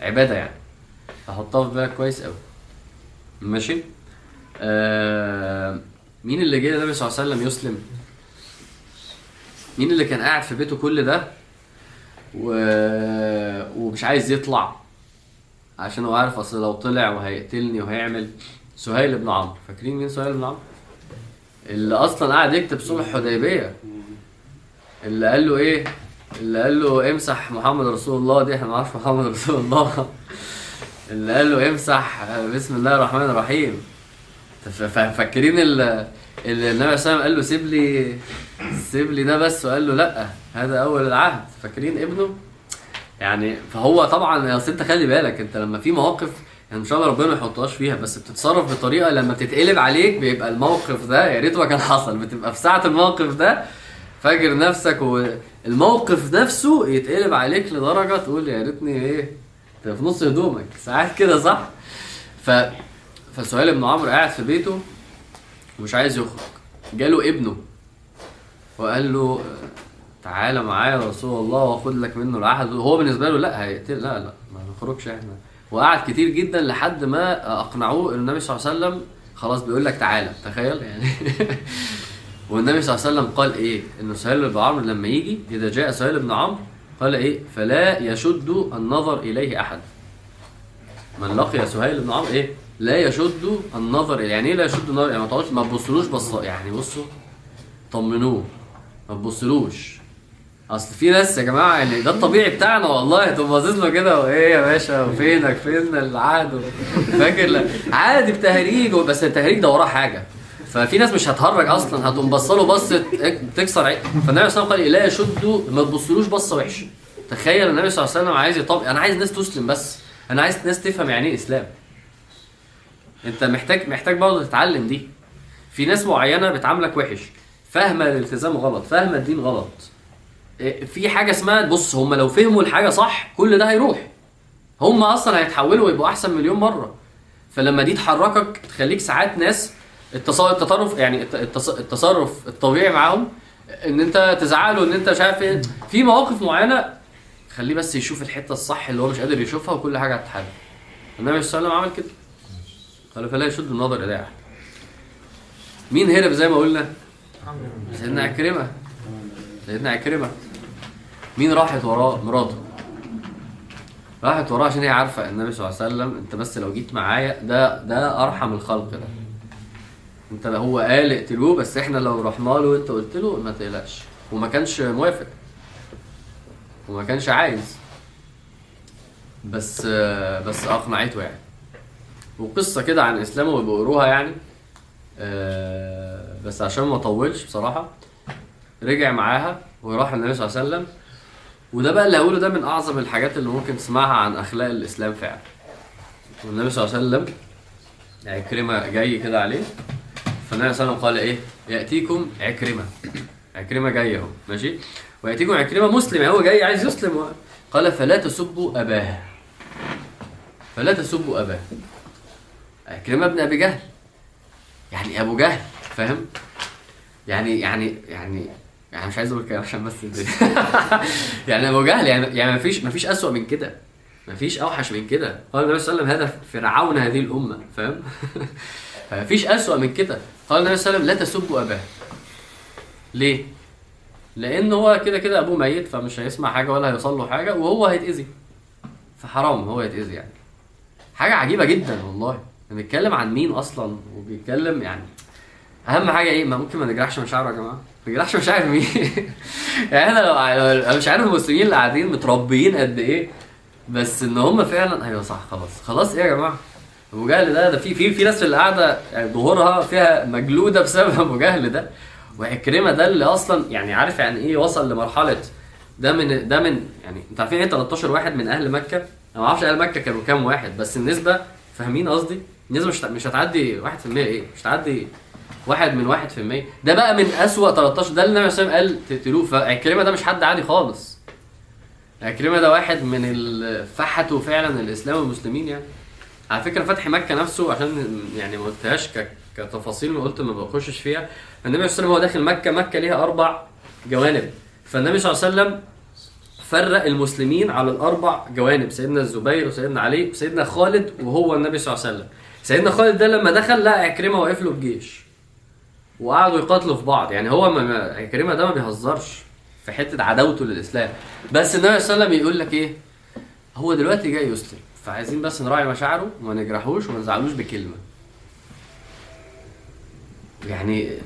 عبادة يعني. فحطها في بالك كويس قوي ماشي. آه مين اللي جه للنبي صلى الله عليه وسلم يسلم؟ مين اللي كان قاعد في بيته كل ده؟ و... ومش عايز يطلع عشان هو عارف أصل لو طلع وهيقتلني وهيعمل. سهيل بن عمرو. فاكرين مين سهيل بن عمرو؟ اللي أصلا قاعد يكتب صلح حديبية. اللي قال له إيه؟ اللي قال له امسح محمد رسول الله دي إحنا ما نعرفش محمد رسول الله. اللي قال له امسح بسم الله الرحمن الرحيم. فاكرين ال- اللي النبي صلى الله عليه وسلم قال له سيب لي سيب لي ده بس وقال له لا هذا أول العهد. فاكرين ابنه؟ يعني فهو طبعا اصل أنت خلي بالك أنت لما في مواقف يعني إن شاء الله ربنا ما يحطهاش فيها بس بتتصرف بطريقة لما بتتقلب عليك بيبقى الموقف ده يا ريت ما كان حصل بتبقى في ساعة الموقف ده فاكر نفسك والموقف نفسه يتقلب عليك لدرجة تقول يا ريتني إيه تبقى في نص هدومك. ساعات كده صح؟ ف فسهيل بن عمرو قاعد في بيته ومش عايز يخرج. جاله ابنه وقال له تعالى معايا يا رسول الله واخد لك منه العهد. هو بالنسبة له لا هيقتل لا لا ما نخرجش إحنا. وقعد كتير جدا لحد ما أقنعوه إن النبي صلى الله عليه وسلم خلاص بيقول لك تعالى. تخيل؟ يعني. [LAUGHS] والنبي صلى الله عليه وسلم قال إيه؟ إن سهيل بن عمرو لما يجي إذا جاء سهيل بن عمرو قال إيه؟ فلا يشد النظر إليه أحد. من لقي سهيل بن عمرو إيه؟ لا يشد النظر إليه. يعني إيه لا يشد النظر؟ يعني ما تقعدش ما تبصلوش بص يعني بصوا. طمنوه. ما تبصلوش. أصل في ناس يا جماعة يعني ده الطبيعي بتاعنا والله. تقوم باصص له كده. وايه يا باشا؟ وفينك فين العهد؟ فاكر عادي بتهريج. بس التهريج ده وراه حاجة. ففي ناس مش هتهرج أصلا هتقوم بصله بصة تكسر عين. فالنبي صلى الله عليه وسلم قال لا يشدوا ما تبصلوش بصة وحشة. تخيل النبي صلى الله عليه وسلم عايز يطبق أنا عايز ناس تسلم بس. أنا عايز ناس تفهم يعني إيه إسلام. أنت محتاج محتاج برضه تتعلم دي. في ناس معينة بتعاملك وحش. فاهمة الالتزام غلط فاهمة الدين غلط. إيه، في حاجة اسمها بص هم لو فهموا الحاجة صح كل ده هيروح. هم أصلا هيتحولوا ويبقوا أحسن مليون مرة. فلما دي تحركك تخليك ساعات ناس التص- التطرف يعني الت- التص- التصرف الطبيعي معاهم إن أنت تزعله إن أنت مش عارف إيه. في مواقف معينة خليه بس يشوف الحتة الصح اللي هو مش قادر يشوفها وكل حاجة هتتحل. النبي صلى الله عليه وسلم عمل كده. قال فلا يشد النظر اليه أحد. مين هرب زي ما قلنا؟ سيدنا عكرمة. سيدنا عكرمة. مين راحت وراه؟ مراته. راحت وراه عشان هي عارفة النبي صلى الله عليه وسلم أنت بس لو جيت معايا ده ده أرحم الخلق ده. انت لو هو قال اقتلوه بس إحنا لو رحنا له وانت قلت له ما تقلقش. وما كانش موافق. وما كانش عايز. بس بس أقنعته يعني. وقصة كده عن إسلامه ويبقوا قروها يعني. بس عشان ما أطولش بصراحة رجع معاها وراح النبي صلى الله عليه وسلم. وده بقى اللي هقوله ده من أعظم الحاجات اللي ممكن تسمعها عن أخلاق الإسلام فعلا. والنبي صلى الله عليه وسلم عكرمه جاي كده عليه. فالنبي صلى الله عليه وسلم قال إيه؟ يأتيكم عكرمة. عكرمة جاي أهو ماشي؟ ويأتيكم عكرمة مسلم هو جاي عايز يسلم. قال فلا تسبوا أباه. فلا تسبوا أباه. عكرمة ابن أبي جهل. يعني أبو جهل فاهم؟ يعني يعني يعني يعني مش عايز أقول كده عشان بس. [LAUGHS] يعني أبو جهل يعني يعني ما فيش ما فيش اسوء من كده. مفيش أوحش من كده. قال النبي صلى الله عليه وسلم هذا فرعون هذه الأمة فاهم؟ [LAUGHS] فمفيش أسوأ من كده. قال النبي صلى الله عليه وسلم لا تسبوا أباه. ليه؟ لأن هو كده كده أبوه ميت فمش هيسمع حاجة ولا هيوصل له حاجة وهو هيتأذي. فحرام هو يتأذي يعني. حاجة عجيبة جدا والله. بنتكلم عن مين أصلا؟ وبيتكلم يعني أهم حاجة إيه؟ ما ممكن ما نجرحش مشاعره يا جماعة. ما نجرحش مشاعر مين؟ [LAUGHS] يعني أنا مش عارف المسلمين اللي قاعدين متربيين قد إيه بس إن هم فعلا أيوه صح خلاص. خلاص إيه يا جماعة؟ ابو جهل ده ده في في في ناس في القعدة ظهورها فيها مجلودة بسبب [LAUGHS] ابو جهل ده. وعكرمه ده اللي أصلا يعني عارف يعني إيه وصل لمرحلة ده من ده من يعني أنت عارفين إيه 13 واحد من أهل مكة؟ أنا ما أعرفش أهل مكة كانوا كام واحد بس النسبة فاهمين قصدي؟ النسبة مش مش هتعدي 1% إيه؟ مش هتعدي واحد من واحد في المية. ده بقى من أسوأ 13 ده اللي النبي صلى الله عليه وسلم قال تقتلوه فعكرمة ده مش حد عادي خالص. عكرمة ده واحد من فحتوا فعلا الإسلام والمسلمين يعني. على فكرة فتح مكة نفسه عشان يعني ما قلتهاش كتفاصيل ما قلت ما بخشش فيها. النبي صلى الله عليه وسلم هو داخل مكة مكة ليها أربع جوانب. فالنبي صلى الله عليه وسلم فرق المسلمين على الأربع جوانب سيدنا الزبير وسيدنا علي وسيدنا خالد وهو النبي صلى الله عليه وسلم. سيدنا خالد ده لما دخل لقى عكرمة واقف له بجيش وقعدوا يقاتلوا في بعض. يعني هو ما عكرمة ده ما بيهزرش في حتة عداوته للإسلام. بس النبي صلى الله عليه وسلم يقول لك إيه؟ هو دلوقتي جاي يسلم. فعايزين بس نراعي مشاعره وما نجرحوش وما نزعلوش بكلمة. يعني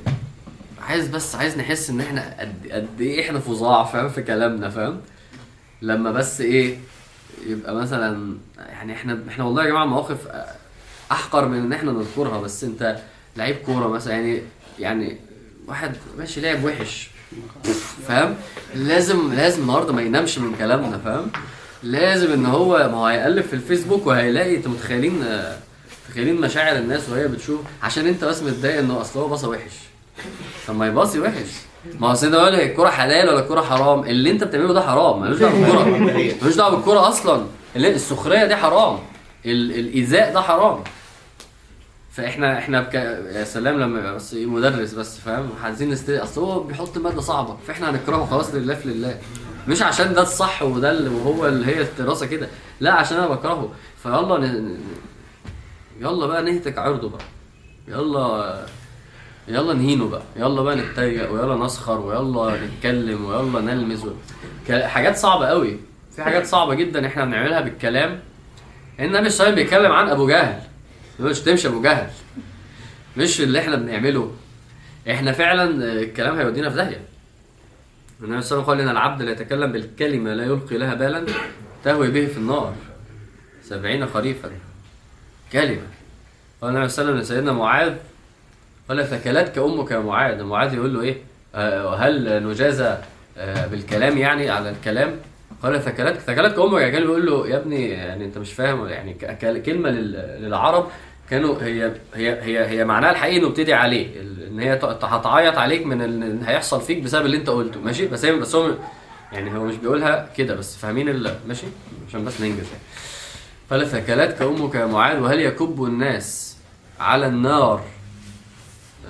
عايز بس عايز نحس إن إحنا قد قد إيه إحنا فظاع فاهم؟ في كلامنا فاهم؟ لما بس إيه يبقى مثلا يعني إحنا إحنا والله يا جماعة مواقف أحقر من إن إحنا نذكرها بس أنت لعيب كورة مثلا يعني يعني واحد ماشي لعب وحش فاهم؟ لازم لازم النهارده ما ينامش من كلامنا فاهم؟ لازم إن هو ما هو هيقلب في الفيسبوك وهيلاقي أنتوا متخيلين آه، متخيلين مشاعر الناس وهي بتشوف؟ عشان أنت بس متضايق إنه أصل هو باصه وحش. طب ما يباصي وحش. ما هو سيدنا لك الكوره حلال ولا الكوره حرام؟ اللي أنت بتعمله ده حرام ملوش دعوة بالكوره ملوش دعوة بالكوره أصلا. السخرية دي حرام. ال- الإيذاء ده حرام. فإحنا إحنا بك... يا سلام لما بس إيه مدرس بس فاهم؟ عايزين نستري أصل هو بيحط مادة صعبة فإحنا هنكرهه خلاص لله في لله. مش عشان ده الصح وده اللي وهو اللي هي الدراسة كده. لا عشان أنا بكرهه. فيلا ن... يلا بقى نهتك عرضه بقى. يلا يلا نهينه بقى. يلا بقى نتريق ويلا نسخر ويلا نتكلم ويلا نلمز و... حاجات صعبة قوي. في حاجات صعبة جدا إحنا بنعملها بالكلام. النبي صلى بيتكلم عن أبو جهل. مش تمشي أبو جهل. مش اللي إحنا بنعمله. إحنا فعلا آه، الكلام هيودينا في داهية. النبي صلى الله عليه وسلم قال إن العبد لا يتكلم بالكلمة لا يلقي لها بالا تهوي به في النار. سبعين خريفا. كلمة. قال النبي صلى الله عليه وسلم لسيدنا معاذ قال ثكلتك أمك يا معاذ. معاذ يقول له إيه؟ آه، هل نجازى آه، بالكلام يعني على الكلام؟ قال ثكلتك ثكلتك أمك. يعني كان بيقول له يا ابني يعني أنت مش فاهم يعني كلمة لل- للعرب كانوا هي هي هي هي معناها الحقيقي انه بتدعي عليه إن هي هتعيط عليك من ال- إن هيحصل فيك بسبب اللي انت قلته. ماشي؟ بس هي بس هو يعني هو مش بيقولها كده بس فاهمين ماشي؟ عشان بس ننجز يعني. قال ثكلتك أمك يا معاذ وهل يكب الناس على النار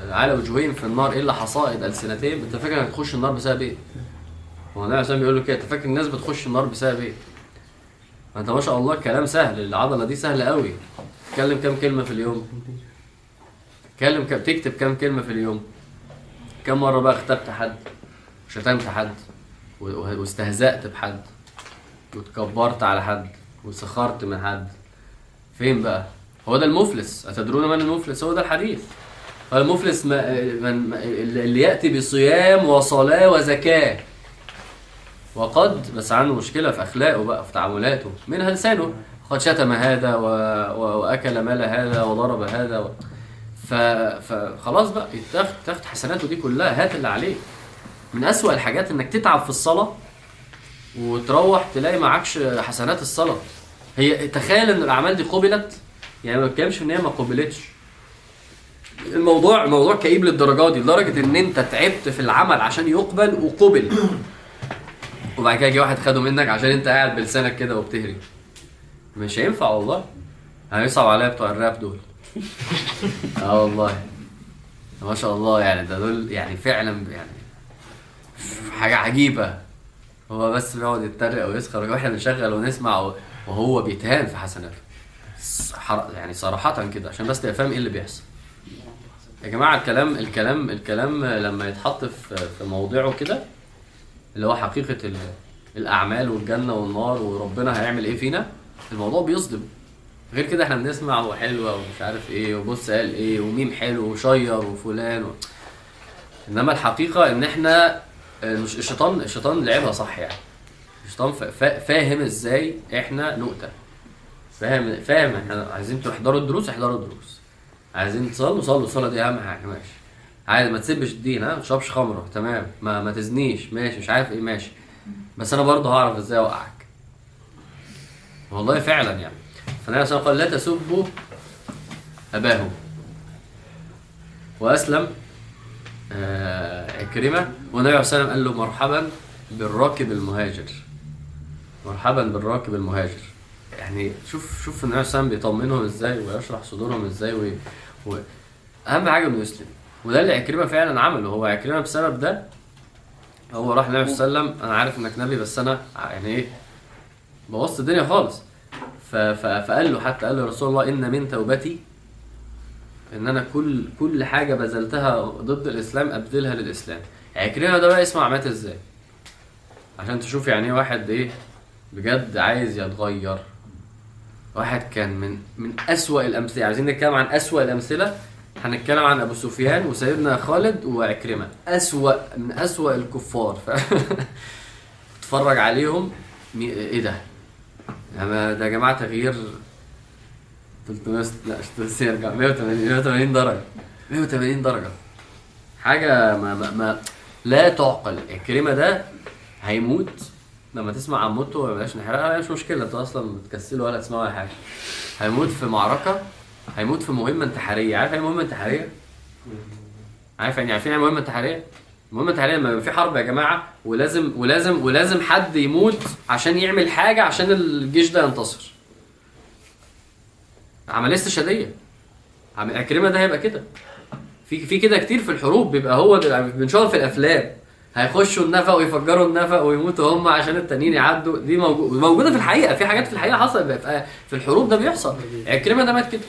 على وجوههم في النار إلا حصائد السنتين أنت فاكر إنك تخش النار بسبب إيه؟ هو النبي عليه بيقول له كده أنت فاكر الناس بتخش النار بسبب إيه؟ أنت ما شاء الله الكلام سهل العضلة دي سهلة قوي تتكلم كام كلمة في اليوم؟ تتكلم كم تكتب كام كلمة في اليوم؟ كم مرة بقى اغتبت حد؟ وشتمت حد واستهزأت بحد وتكبرت على حد وسخرت من حد فين بقى؟ هو ده المفلس أتدرون من المفلس؟ هو ده الحديث المفلس ما من اللي يأتي بصيام وصلاة وزكاة وقد بس عنده مشكلة في أخلاقه بقى في تعاملاته منها لسانه قد شتم هذا و... و... وأكل مال هذا وضرب هذا و... ف... فخلاص بقى. يتاخد تاخد حسناته دي كلها هات اللي عليك. من أسوأ الحاجات إنك تتعب في الصلاة وتروح تلاقي معكش حسنات الصلاة. هي تخيل إن الأعمال دي قبلت يعني ما بتكلمش إن هي ما قبلتش. الموضوع الموضوع كئيب للدرجة دي لدرجة إن أنت تعبت في العمل عشان يقبل وقبل. وبعد كده جه واحد خده منك عشان أنت قاعد بلسانك كده وبتهري. مش هينفع والله. هيصعب عليا بتوع الراب دول. [LAUGHS] آه والله. ما شاء الله يعني ده دول يعني فعلا يعني حاجة عجيبة. هو بس بيقعد يتريق ويسخر وإحنا بنشغل ونسمع. وهو بيتهان في حسناته يعني صراحة كده عشان بس تبقى فاهم إيه اللي بيحصل. يا جماعة الكلام الكلام الكلام لما يتحط في في موضعه كده اللي هو حقيقة ال- الأعمال والجنة والنار وربنا هيعمل إيه فينا؟ الموضوع بيصدم. غير كده إحنا بنسمع وحلوة ومش عارف إيه وبص قال إيه وميم حلو و share وفلان و... إنما الحقيقة إن إحنا مش الشيطان الشيطان لعبها صح يعني. الشيطان فا- فا- فاهم إزاي إحنا نؤتى فاهم فاهم إحنا عايزين تحضروا الدروس احضروا الدروس. عايزين تصلوا صلوا الصلاة دي أهم حاجة ماشي. عادي ما تسبش الدين ها ما تشربش خمرة تمام. ما ما تزنيش ماشي مش عارف إيه ماشي. بس أنا برضه هعرف إزاي اوقعك. والله فعلا يعني. فالنبي صلى الله عليه وسلم قال لا تسبوا أباه. وأسلم آه عكرمه والنبي عليه والسلام قال له مرحبا بالراكب المهاجر. مرحبا بالراكب المهاجر. يعني شوف شوف النبي عليه بيطمنهم إزاي ويشرح صدورهم إزاي و... و... أهم حاجة إنه يسلم. وده اللي عكرمه فعلا عمله. هو عكرمه بسبب ده هو راح النبي صلى الله عليه وسلم. أنا عارف إنك نبي بس أنا يعني إيه بوظت الدنيا خالص. فقال له حتى قال له رسول الله إن من توبتي إن أنا كل كل حاجة بذلتها ضد الإسلام أبذلها للإسلام عكرمه ده بقى اسمع مات إزاي عشان تشوف يعني إيه واحد إيه بجد عايز يتغير واحد كان من من أسوأ الأمثلة عايزين نتكلم عن أسوأ الأمثلة هنتكلم عن أبو سفيان وسيدنا خالد وعكرمة أسوأ من أسوأ الكفار [LAUGHS] ف... اتفرج عليهم. إيه ده؟ يعني ده يا جماعة تغيير 300 لا مش 300 يرجع 180 180 درجة. 180 درجة. حاجة ما, ما, ما لا تعقل. عكرمة ده هيموت. لما تسمع عن موته بلاش نحرقها. مش مشكلة. أنتوا أصلا بتكسلوا ولا تسمعوا أي حاجة. هيموت في معركة. هيموت في مهمة انتحارية. عارف إيه مهمة انتحارية؟ عارف يعني عارفين إيه مهمة انتحارية؟ مهمة انتحارية لما يبقى في حرب يا جماعة ولازم ولازم ولازم حد يموت عشان يعمل حاجة عشان الجيش ده ينتصر. عملية استشهادية. عم عكرمة ده هيبقى كده. في في كده كتير في الحروب بيبقى هو ده بنشوفها في الأفلام هيخشوا النفق ويفجروا النفق ويموتوا هم عشان التانيين يعدوا دي موجو- موجودة في الحقيقة في حاجات في الحقيقة حصلت في الحروب ده بيحصل عكرمه ده مات كده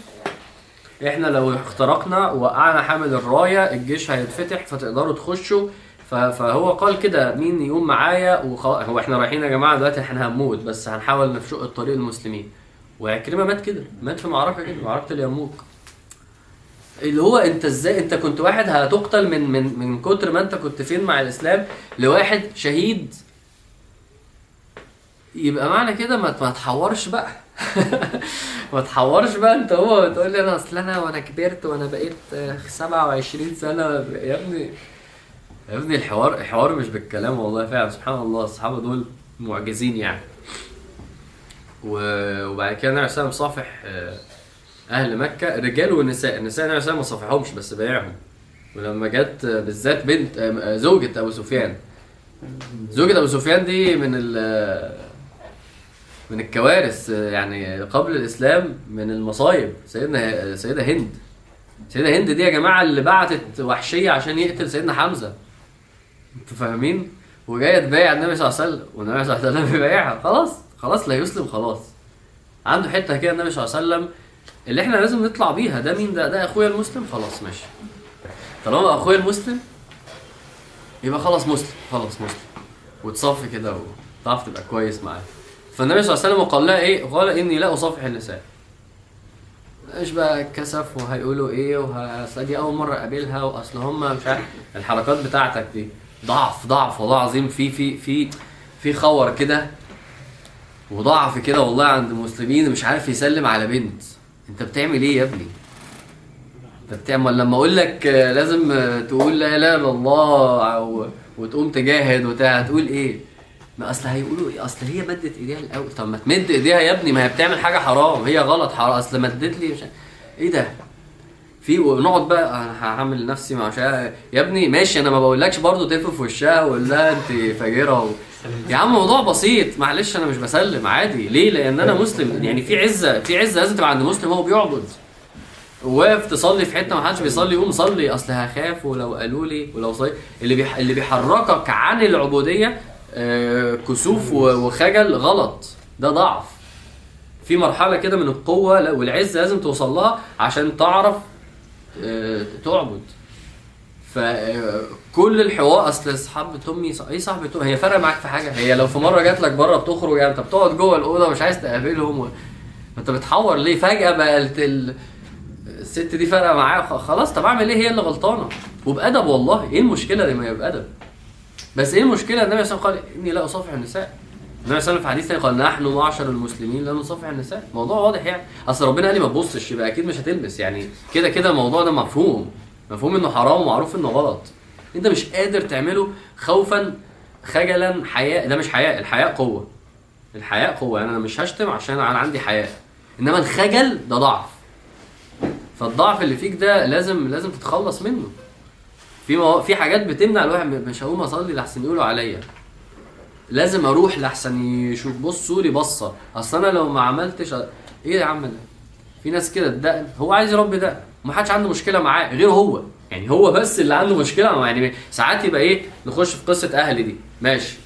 إحنا لو اخترقنا وقعنا حامل الراية الجيش هيتفتح فتقدروا تخشوا. فهو قال كده مين يقوم معايا؟ وخلاص هو إحنا رايحين يا جماعة دلوقتي إحنا هنموت بس هنحاول نفشق الطريق للمسلمين. وعكرمة مات كده مات في معركة كده معركة اليرموك اللي هو انت إزاي انت كنت واحد هتقتل من من من كتر ما انت كنت فين مع الإسلام لواحد شهيد. يبقى معنى كده ما تحورش بقى. [LAUGHS] ما تحورش بقى انت هو بتقول لي أنا أصل أنا وأنا كبرت وأنا بقيت آه، 27 سنة. يا ابني يا ابني الحوار الحوار مش بالكلام والله فعلا سبحان الله الصحابة دول معجزين يعني. وبعد كده النبي عليه صافح آه، أهل مكة رجال ونساء النساء النبي عليه ما صافحهمش بس بايعهم. ولما جت آه، بالذات بنت آه، زوجة أبو سفيان. زوجة أبو سفيان دي من ال من الكوارث آه، يعني قبل الإسلام من المصايب. سيدنا سيدة هند. سيدة هند دي يا جماعة اللي بعتت وحشية عشان يقتل سيدنا حمزة. أنتوا فاهمين؟ وجاية تبايع النبي صلى الله عليه وسلم والنبي صلى الله عليه وسلم [LAUGHS] بيبايعها. خلاص خلاص لا يسلم خلاص. عنده حتة كده النبي صلى الله عليه وسلم اللي إحنا لازم نطلع بيها. ده مين؟ ده؟ ده أخويا المسلم؟ خلاص ماشي. طالما أخويا المسلم يبقى خلاص مسلم خلاص مسلم. وتصفي كده وتعرف تبقى كويس معاه. فالنبي صلى الله عليه وسلم قال لها إيه؟ قال إني لا أصافح النساء إيش بقى الكسف؟ وهيقولوا إيه؟ وه- دي أول مرة أقابلها وأصل هم مش عارف الحركات بتاعتك دي ضعف ضعف والله العظيم. في في في في خور كده وضعف كده والله عند المسلمين مش عارف يسلم على بنت. أنت بتعمل إيه يا ابني؟ أنت بتعمل لما أقول لك لازم تقول لا إله إلا الله وتقوم تجاهد وبتاع هتقول إيه؟ ما أصل هيقولوا إيه؟ أصل هي مدت إيديها الأول. طب ما تمد إيديها يا ابني ما هي بتعمل حاجة حرام. هي غلط حرام. أصل مدت لي مش إيه ده؟ في ونقعد بقى أنا هعمل نفسي مع شا... يا ابني ماشي أنا ما بقولكش برضه تقف في وشها وقول لها أنت فاجرة و... يا عم موضوع بسيط. معلش أنا مش بسلم عادي. ليه؟ لأن أنا مسلم. يعني في عزة في عزة لازم تبقى عند مسلم هو بيعبد. واقف تصلي في حتة ما حدش بيصلي قوم صلي أصل هخاف ولو قالوا لي ولو صلي اللي بيح... اللي بيحركك عن العبودية كسوف و- وخجل غلط. ده ضعف. في مرحلة كده من القوة لا- والعز لازم توصل لها عشان تعرف آه، تعبد. فكل الحوار أصل صاحبة امي إيه صاحبة امي هي فارقة معاك في حاجة؟ هي لو في مرة جات لك بره بتخرج يعني أنت بتقعد جوه الأوضة مش عايز تقابلهم و... أنت بتحور ليه؟ فجأة ال... الست دي فارقة معايا خلاص طب أعمل إيه؟ هي اللي غلطانة. وبأدب والله إيه المشكلة لما يبقى بأدب. بس إيه المشكلة؟ النبي صلى الله عليه وسلم قال إني لا أصافح النساء. النبي صلى الله عليه وسلم في حديث قال نحن معشر المسلمين لا نصافح النساء. موضوع واضح يعني. أصل ربنا قال لي ما تبصش يبقى أكيد مش هتلبس. يعني كده كده الموضوع ده مفهوم. مفهوم إنه حرام ومعروف إنه غلط. أنت مش قادر تعمله خوفا خجلا حياء. ده مش حياء الحياء قوة. الحياء قوة. يعني أنا مش هشتم عشان أنا عندي حياء. إنما الخجل ده ضعف. فالضعف اللي فيك ده لازم لازم تتخلص منه. في مو... في حاجات بتمنع الواحد مش هقوم اصلي لحسن يقولوا عليا. لازم أروح لحسن يشوف بصوا لي بصة. أصل أنا لو ما عملتش إيه يا عم ده؟ في ناس كده الدقن هو عايز يربي دقن ومحدش عنده مشكلة معاه غير هو. يعني هو بس اللي عنده مشكلة معاه يعني ساعات يبقى إيه نخش في قصة أهلي دي. ماشي.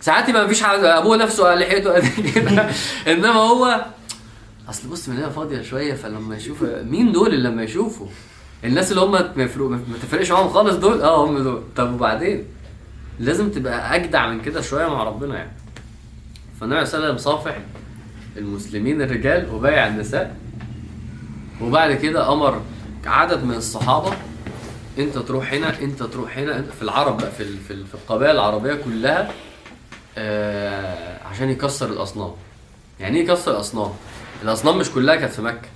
ساعات يبقى مفيش حد أبوه نفسه لحيته. قد [LAUGHS] كده إنما هو أصل بص من هنا فاضية شوية فلما يشوف مين دول اللي لما يشوفوا؟ الناس اللي هم ما تفرقش معاهم خالص دول آه هم دول. طب وبعدين؟ لازم تبقى أجدع من كده شوية مع ربنا يعني. فالنبي عليه وسلم صافح المسلمين الرجال وبايع النساء. وبعد كده أمر عدد من الصحابة أنت تروح هنا أنت تروح هنا في العرب بقى في في القبائل العربية كلها آه عشان يكسر الأصنام. يعني إيه يكسر الأصنام؟ الأصنام مش كلها كانت في مكة.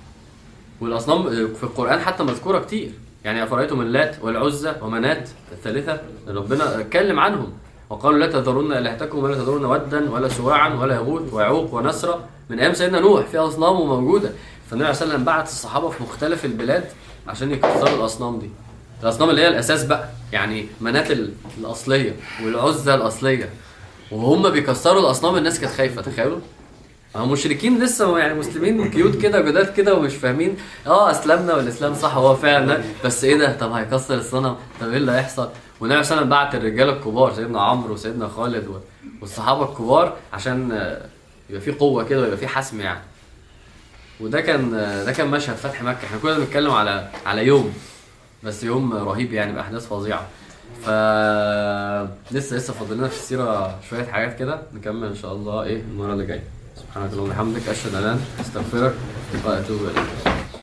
والأصنام في القرآن حتى مذكورة كتير. يعني أفرأيتم اللات والعزى ومنات الثالثة ربنا اتكلم عنهم. وقالوا لا تذرون إلهتكم ولا تذرون ودا ولا سواعا ولا يغوث ويعوق ونسرا. من أيام سيدنا نوح في أصنام موجودة. فالنبي عليه والسلام بعت الصحابة في مختلف البلاد عشان يكسروا الأصنام دي. الأصنام اللي هي الأساس بقى يعني منات ال- الأصلية والعزى الأصلية. وهم بيكسروا الأصنام الناس كانت خايفة تخيلوا؟ هم مشركين لسه يعني مسلمين كيوت كده جداد كده ومش فاهمين. آه أسلمنا والإسلام صح هو فعلا. بس إيه ده؟ طب هيكسر الصنم؟ طب إيه اللي هيحصل؟ والنبي صلى الله عليه وسلم بعت الرجاله الكبار سيدنا عمرو وسيدنا خالد والصحابة الكبار عشان آه، يبقى في قوة كده ويبقى في حسم يعني. وده كان آه، ده كان مشهد فتح مكة. إحنا كنا بنتكلم على على يوم بس يوم رهيب يعني باحداث فظيعة. ف لسه لسه فاضل لنا في السيرة شوية حاجات كده نكمل إن شاء الله إيه المرة اللي جاية. سبحانك اللهم وبحمدك أشهد أن لا إله إلا أنت أستغفرك وأتوب إليك.